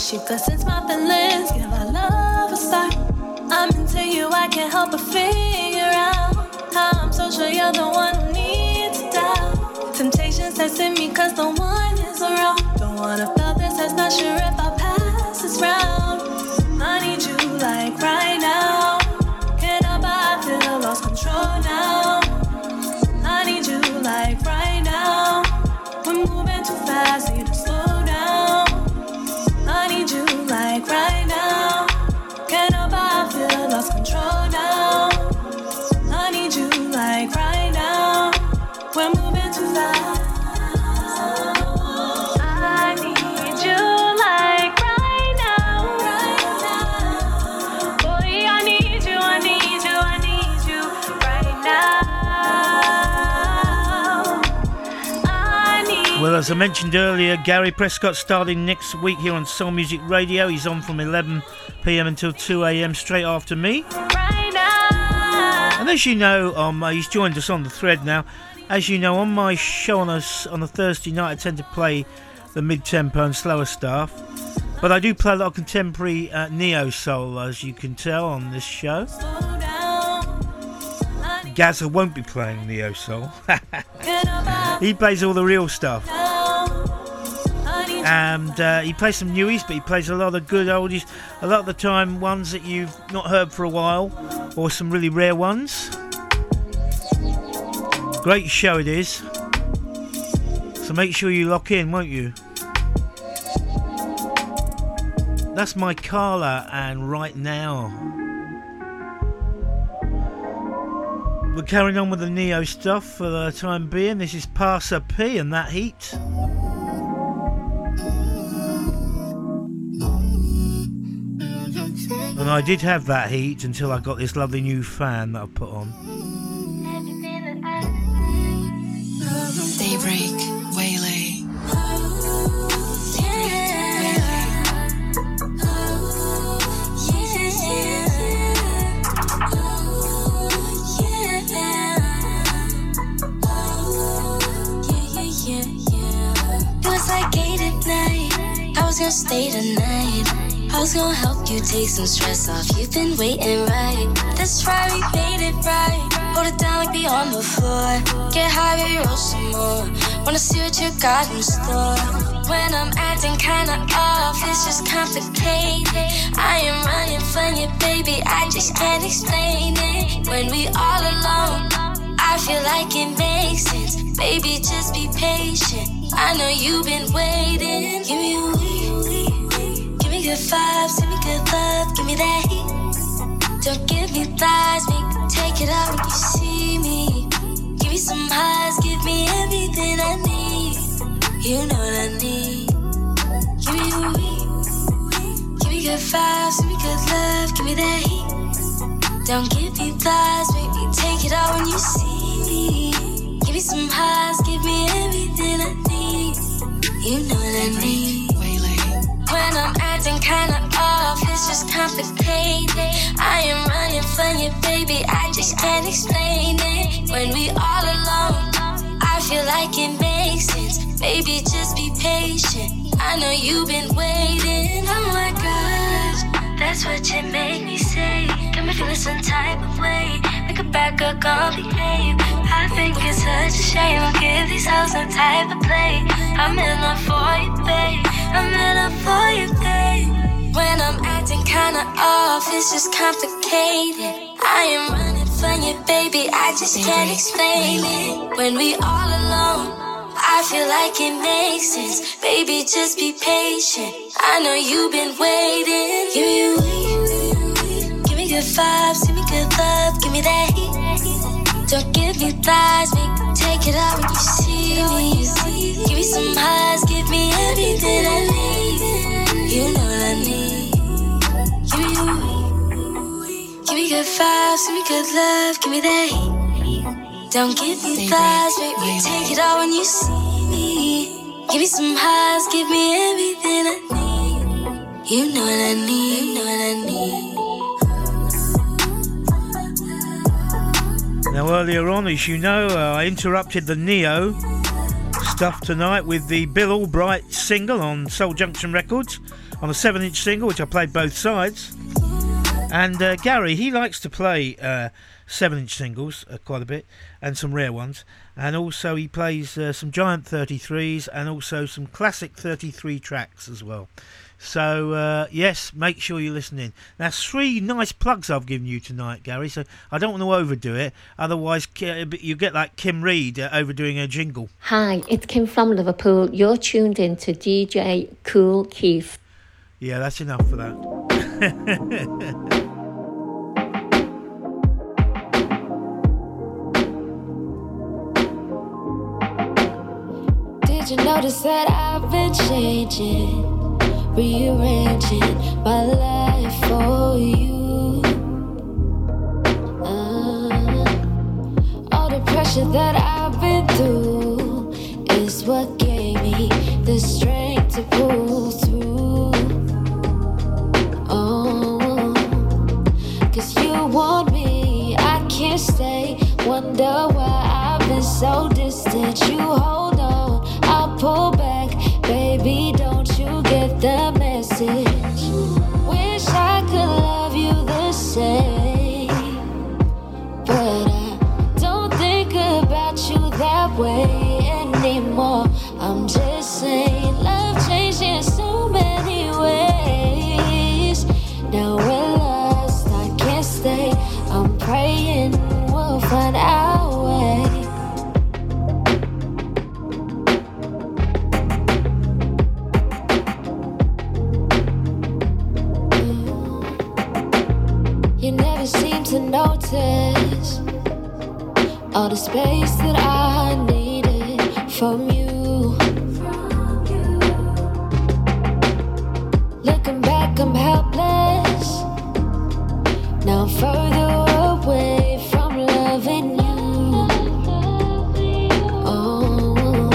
Wish you my feelings. Give our love a start. I'm into you, I can't help but figure out how I'm so sure you're the one who needs to doubt. Temptations testing me cause the one is around. Don't wanna feel this, that's not sure if I'll as I mentioned earlier, Gary Prescott starting next week here on Soul Music Radio. He's on from 11 p.m. until 2 a.m. straight after me. right. And as you know, um, uh, he's joined us on the thread now. As you know, on my show on a, on a Thursday night, I tend to play the mid-tempo and slower stuff. But I do play a lot of contemporary uh, neo soul, as you can tell on this show. Gaza won't be playing neo soul. he plays all the real stuff. And uh, he plays some newies, but he plays a lot of good oldies. A lot of the time, ones that you've not heard for a while, or some really rare ones. Great show it is. So make sure you lock in, won't you? That's Mycala, and right now. We're carrying on with the Neo stuff for the time being. This is Parsa P and that heat. I did have that heat until I got this lovely new fan that I put on. Daybreak, Waylay. It was like eight at night. I was gonna stay tonight. I was gonna help you take some stress off. You've been waiting right. That's right, we made it right. Hold it down like the floor. Get high, baby, roll some more. Wanna see what you got in store. When I'm acting kinda off, it's just complicated. I am running from you, baby. I just can't explain it. When we all alone, I feel like it makes sense. Baby, just be patient. I know you've been waiting. Give me a week. Good vibes, give me good love, give me that heat. Don't give me lies, make me take it out when you see me. Give me some highs, give me everything I need. You know what I need. Give me a week. Give me good vibes, give me good love, give me that heat. Don't give me lies, make me take it out when you see me. Give me some highs, give me everything I need. You know what I need. When I'm acting kinda off, it's just complicated. I am running from you, baby. I just can't explain it. When we all alone, I feel like it makes sense. Baby, just be patient. I know you've been waiting. Oh my gosh, That's what you make me say. Got me feeling some type of way. Make a bad girl gon' behave. I think it's such a shame. Give these hoes some type of play. I'm in love for you, babe. I'm in love for you, babe. When I'm acting kinda off, it's just complicated. I am running from you, baby. I just can't explain it. When we all alone. I feel like it makes sense. Baby, just be patient. I know you've been waiting. Give me a week. Give me good vibes. Give me good love. Give me that heat. Don't give me thighs. Make take it out when you see me. Give me some highs. Give me everything I need. You know what I need. Give me a. Give me good vibes. Give me good love. Give me that heat. Don't give me thighs, make me take it all when you see me. Give me some highs, give me everything I need. You know what I need, you know what I need. Now, earlier on, as you know, uh, I interrupted the Neo stuff tonight with the Bill Albright single on Soul Junction Records on a 7 inch single, which I played both sides. And uh, Gary, he likes to play uh, 7 inch singles uh, quite a bit and some rare ones. And also, he plays uh, some giant 33s and also some classic 33 tracks as well. So, uh, yes, make sure you're listening. That's three nice plugs I've given you tonight, Gary. So, I don't want to overdo it. Otherwise, you get like Kim Reed uh, overdoing her jingle. Hi, it's Kim from Liverpool. You're tuned in to DJ Kool Keith. Yeah, that's enough for that. Did you notice that I've been changing, rearranging my life for you? Uh, all the pressure that I've been through is what gave me the strength to pull through. Oh, cause you want me, I can't stay. Wonder why I've been so distant. You hold on, I'll pull back. The message? Notice all the space that I needed from you. Looking back, I'm helpless. Now I'm further away from loving you. Oh,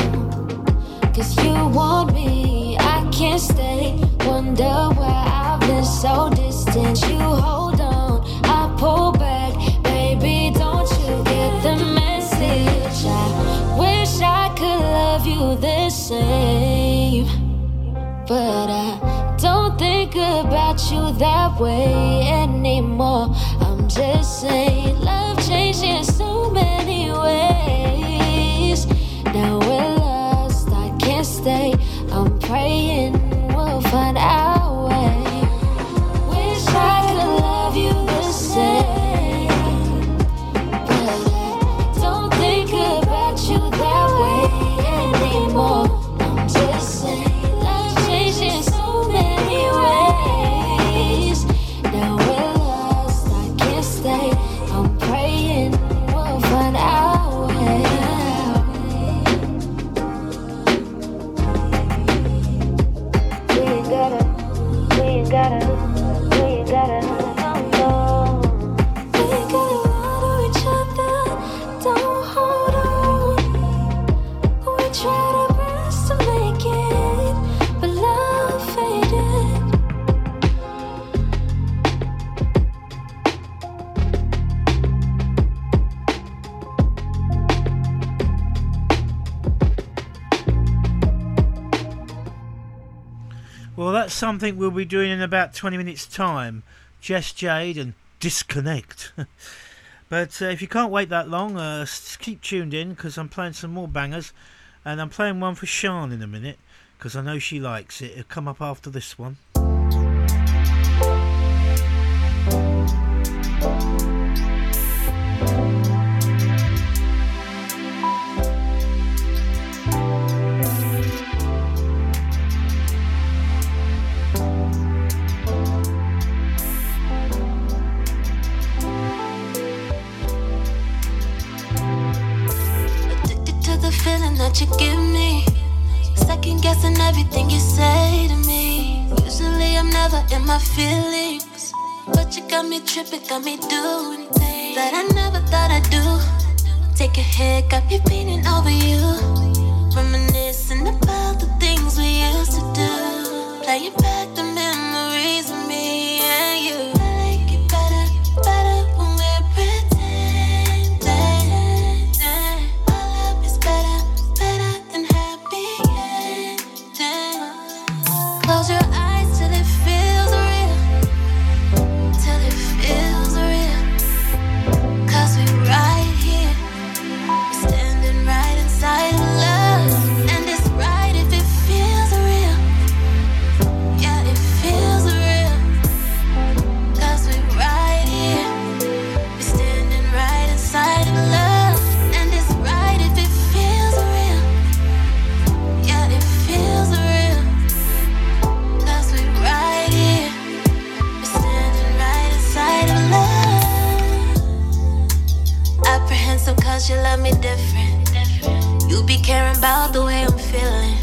cause you want me, I can't stay. Wonder why I've been so that way anymore. I'm just saying, love changing so many ways. Now we're lost, I can't stay. I'm praying we'll find our something we'll be doing in about 20 minutes' time. Jess Jade and Disconnect. but uh, if you can't wait that long, uh, keep tuned in because I'm playing some more bangers. And I'm playing one for Sean in a minute because I know she likes it. It'll come up after this one. That you give me. Second guessing everything you say to me. Usually I'm never in my feelings. But you got me tripping, got me doing things that I never thought I'd do. Take a hit, got me beating over you. Reminiscing about the things we used to do. Playing back you love me different. You be caring about the way I'm feeling.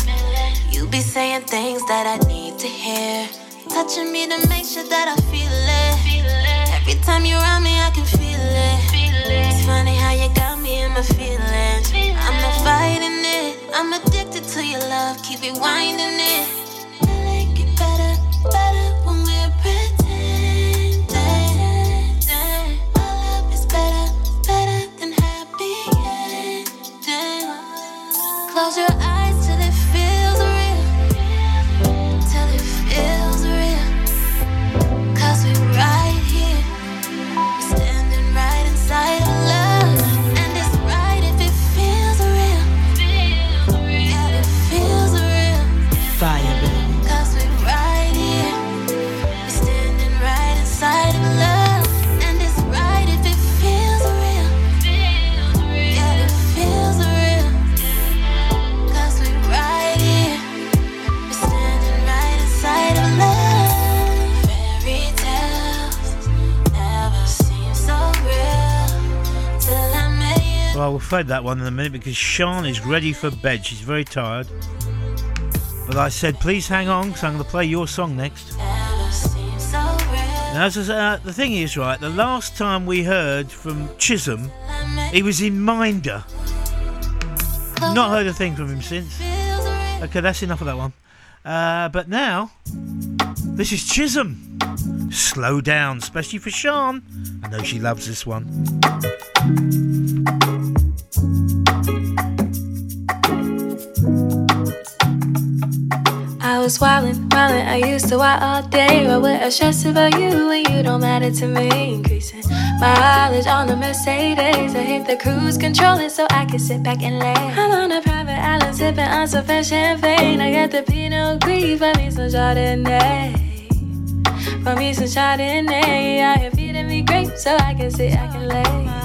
You be saying things that I need to hear. Touching me to make sure that I feel it. Every time you're around me, I can feel it. It's funny how you got me in my feelings. I'm not fighting it. I'm addicted to your love. Keep rewinding it. Fade that one in a minute because Sean is ready for bed. She's very tired. But I said, please hang on because I'm going to play your song next. Now, uh, the thing is, right, the last time we heard from Chisholm, he was in Minder. Not heard a thing from him since. Okay, that's enough of that one. Uh, but now, this is Chisom. Slow down, especially for Sean. I know she loves this one. I was wildin', wildin', I used to wild all day. But what I stress about you when you don't matter to me? Increasing my mileage on the Mercedes. I hit the cruise controlling so I can sit back and lay. I'm on a private island sipping on some fresh champagne. I got the Pinot Gris, for me some Chardonnay. For me some Chardonnay. Out here feeding me grapes so I can sit, I can lay.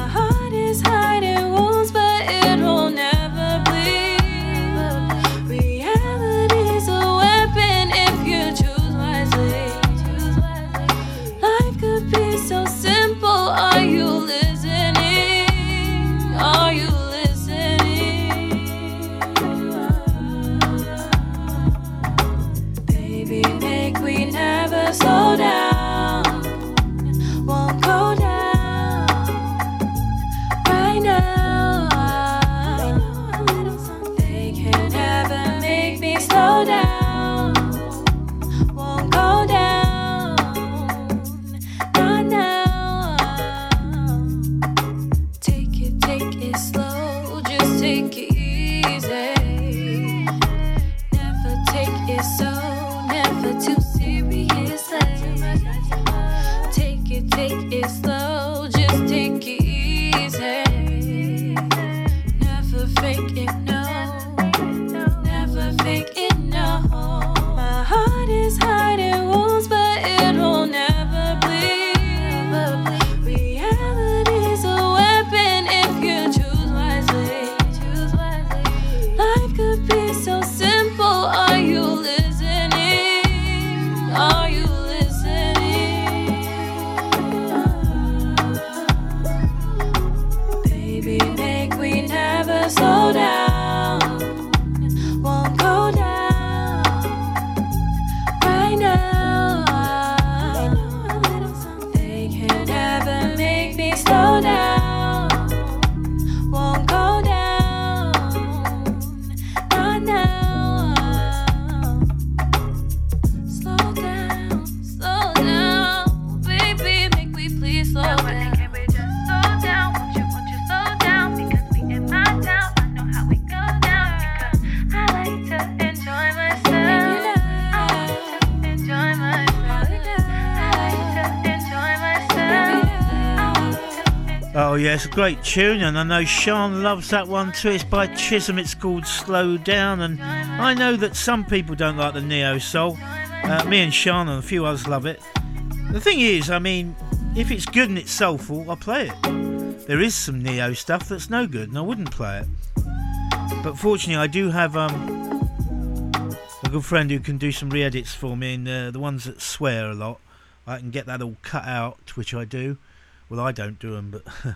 It's a great tune, and I know Sean loves that one too. It's by Chisom, it's called Slow Down, and I know that some people don't like the Neo Soul. Uh, me and Sean and a few others love it. The thing is, I mean, if it's good and it's soulful, I'll play it. There is some Neo stuff that's no good, and I wouldn't play it. But fortunately, I do have um, a good friend who can do some re edits for me, and uh, the ones that swear a lot, I can get that all cut out, which I do. Well, I don't do them, but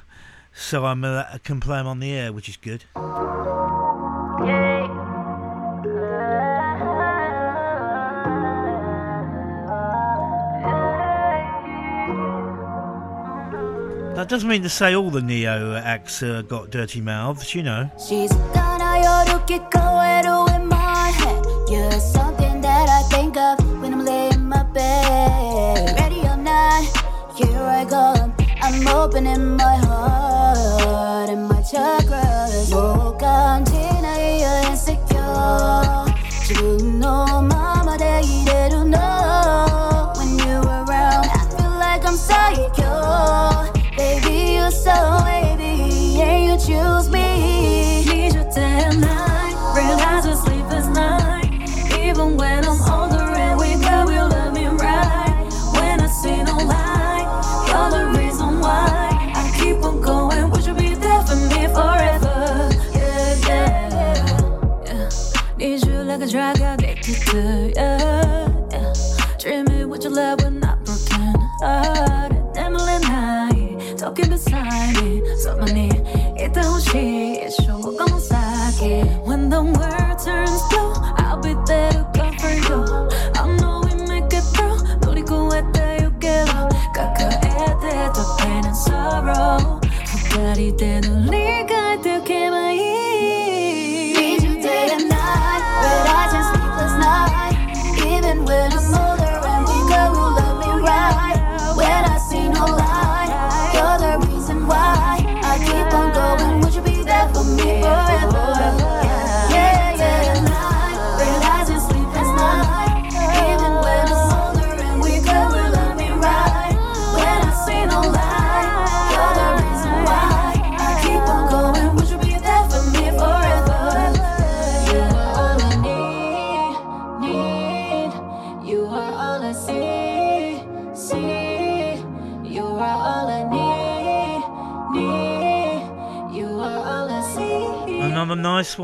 so I'm uh, I can play them on the air, which is good. That doesn't mean to say all the Neo acts uh, got dirty mouths, you know. She's gonna in my head. You're something that I think of when I'm laying in my bed. Ready or not, here I go. I'm opening my heart and my chakras. 뭐가 지나야 insecure. 지금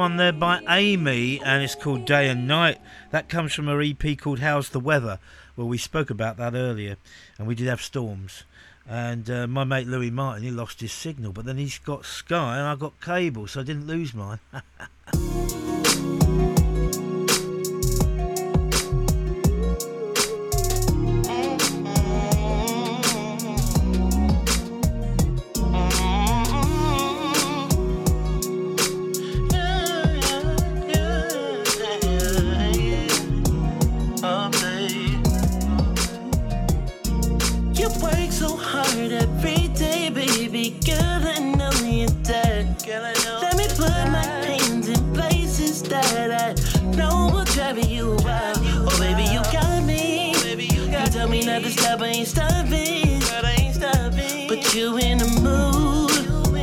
one there by Aimi, and it's called Day and Night. That comes from her EP called How's the Weather? Well, we spoke about that earlier, and we did have storms. And uh, my mate Louis Martin, he lost his signal, but then he's got Sky, and I got cable, so I didn't lose mine. Not to stop, I ain't stopping. But I ain't stopping. Put you in the mood.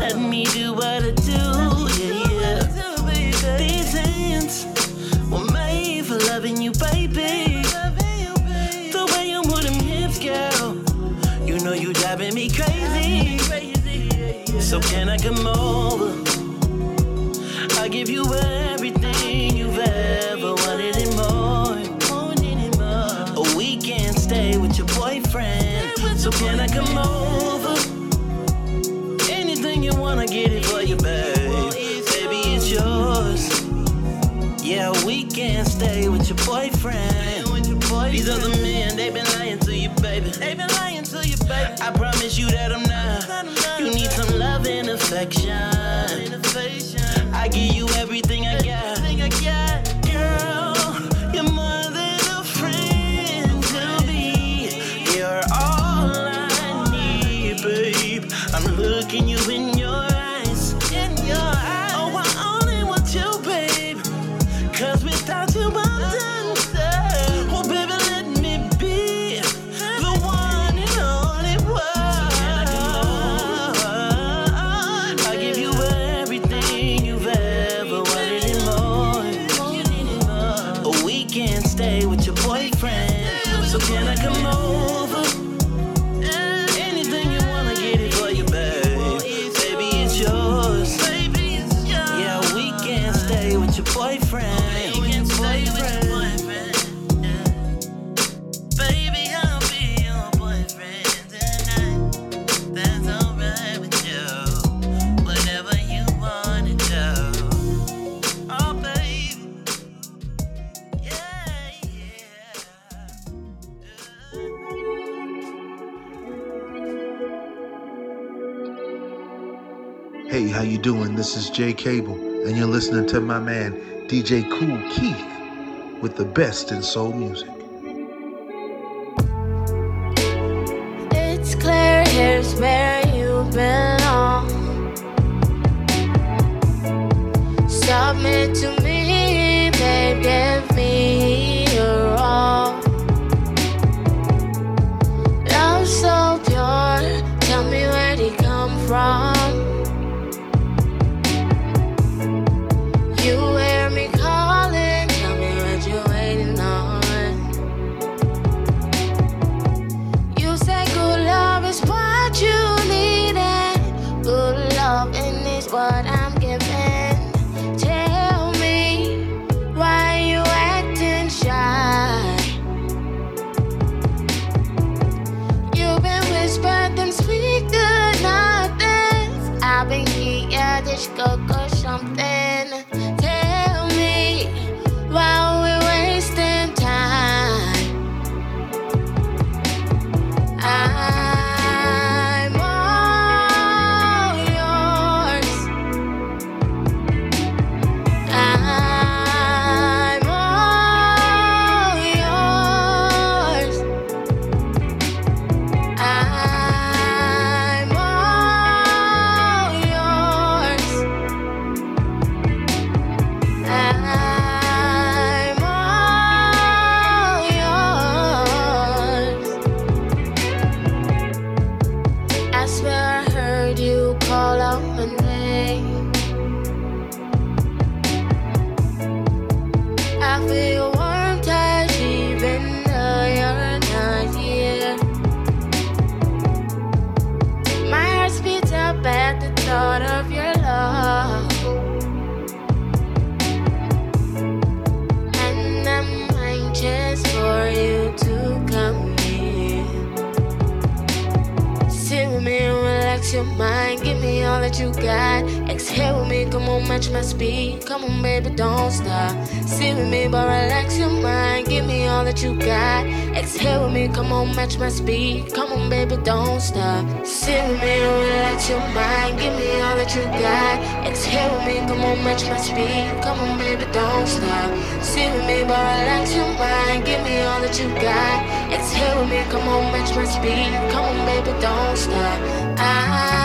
Let me do what I do. Yeah, yeah. These hands were made for loving you, baby. The way you move them hips, girl. You know you driving me crazy. So can I come over? So can I come over? Anything you wanna get it for you, babe. Baby, it's yours. Yeah, we can stay with your boyfriend. These other men, they've been lying to you, baby. They've been lying to you, baby. I promise you that I'm not. You need some love and affection. I give you everything I got. Cable, and you're listening to my man DJ Kool Keith with the best in soul music. It's clear here's where you belong. Submit to me, babe, you got. Exhale with me, come on, match my speed. Come on, baby, don't stop. Sit with me, but relax your mind. Give me all that you got. Exhale with me, come on, match my speed. Come on, baby, don't stop. Sit with me relax your mind. Give me all that you got. Exhale with me, come on, match my speed. Come on, baby, don't stop. Sit with me, but relax your mind. Give me all that you got. Exhale with me, come on, match my speed. Come on, baby, don't stop. I'm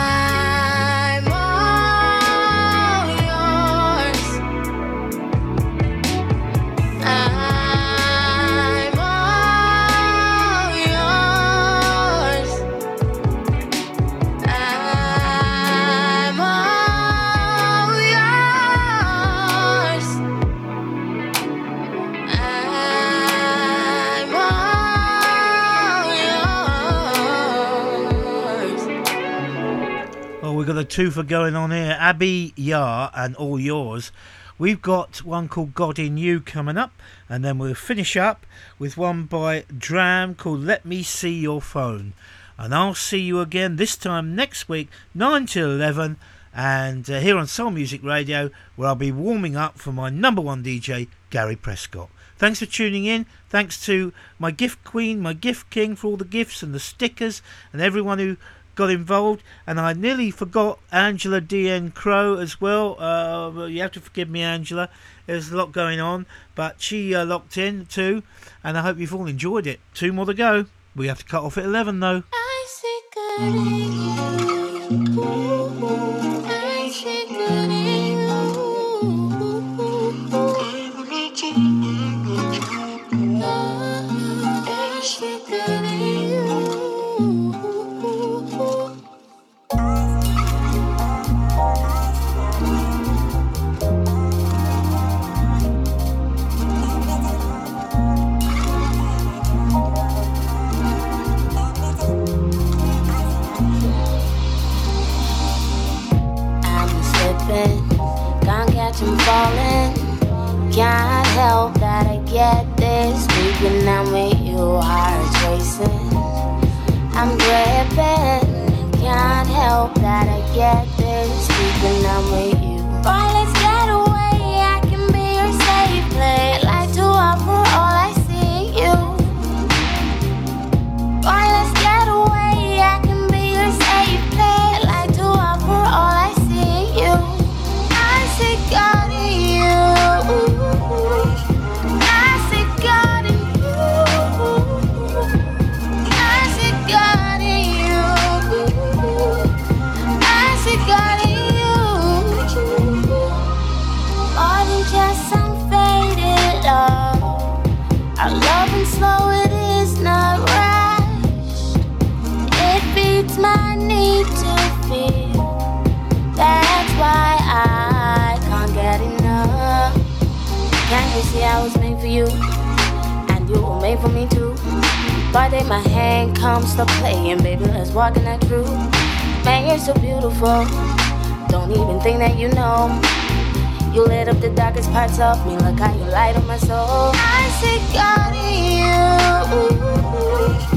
two for going on here. Abi-Yah and All Yours. We've got one called God in You coming up, and then we'll finish up with one by Dram called Let Me See Your Phone. And I'll see you again this time next week, 9 till 11, and uh, here on Soul Music Radio, where I'll be warming up for my number one DJ, Gary Prescott. Thanks for tuning in. Thanks to my gift queen, my gift king for all the gifts and the stickers, and everyone who got involved, and I nearly forgot Angela DN Crow as well. Uh, you have to forgive me, Angela. There's a lot going on, but she uh, locked in too, and I hope you've all enjoyed it. Two more to go. We have to cut off at 11 though. Can't him falling. Can't help that I get this creeping on me, you heart racing. I'm dripping, can't help that I get this creeping on me, you. Boy, let's get Can't you see I was made for you? And you were made for me too. Why day my hand comes to play and baby let's walk in that truth. Man, you're so beautiful. Don't even think that you know. You lit up the darkest parts of me. Look how you light up my soul. I see God in you.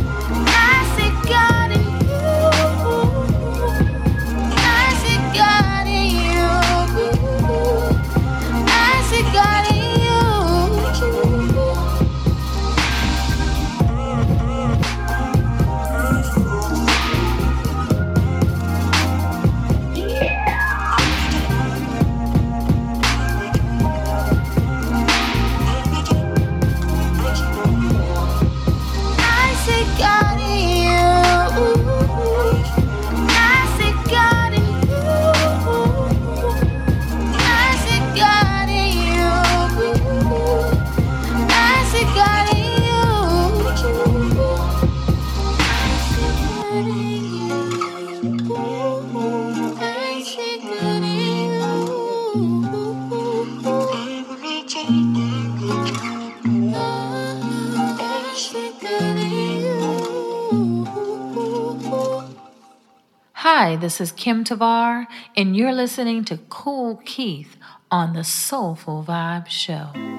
Hi, this is Kim Tavar, and you're listening to Kool Keith on the Soulful Vibe Show.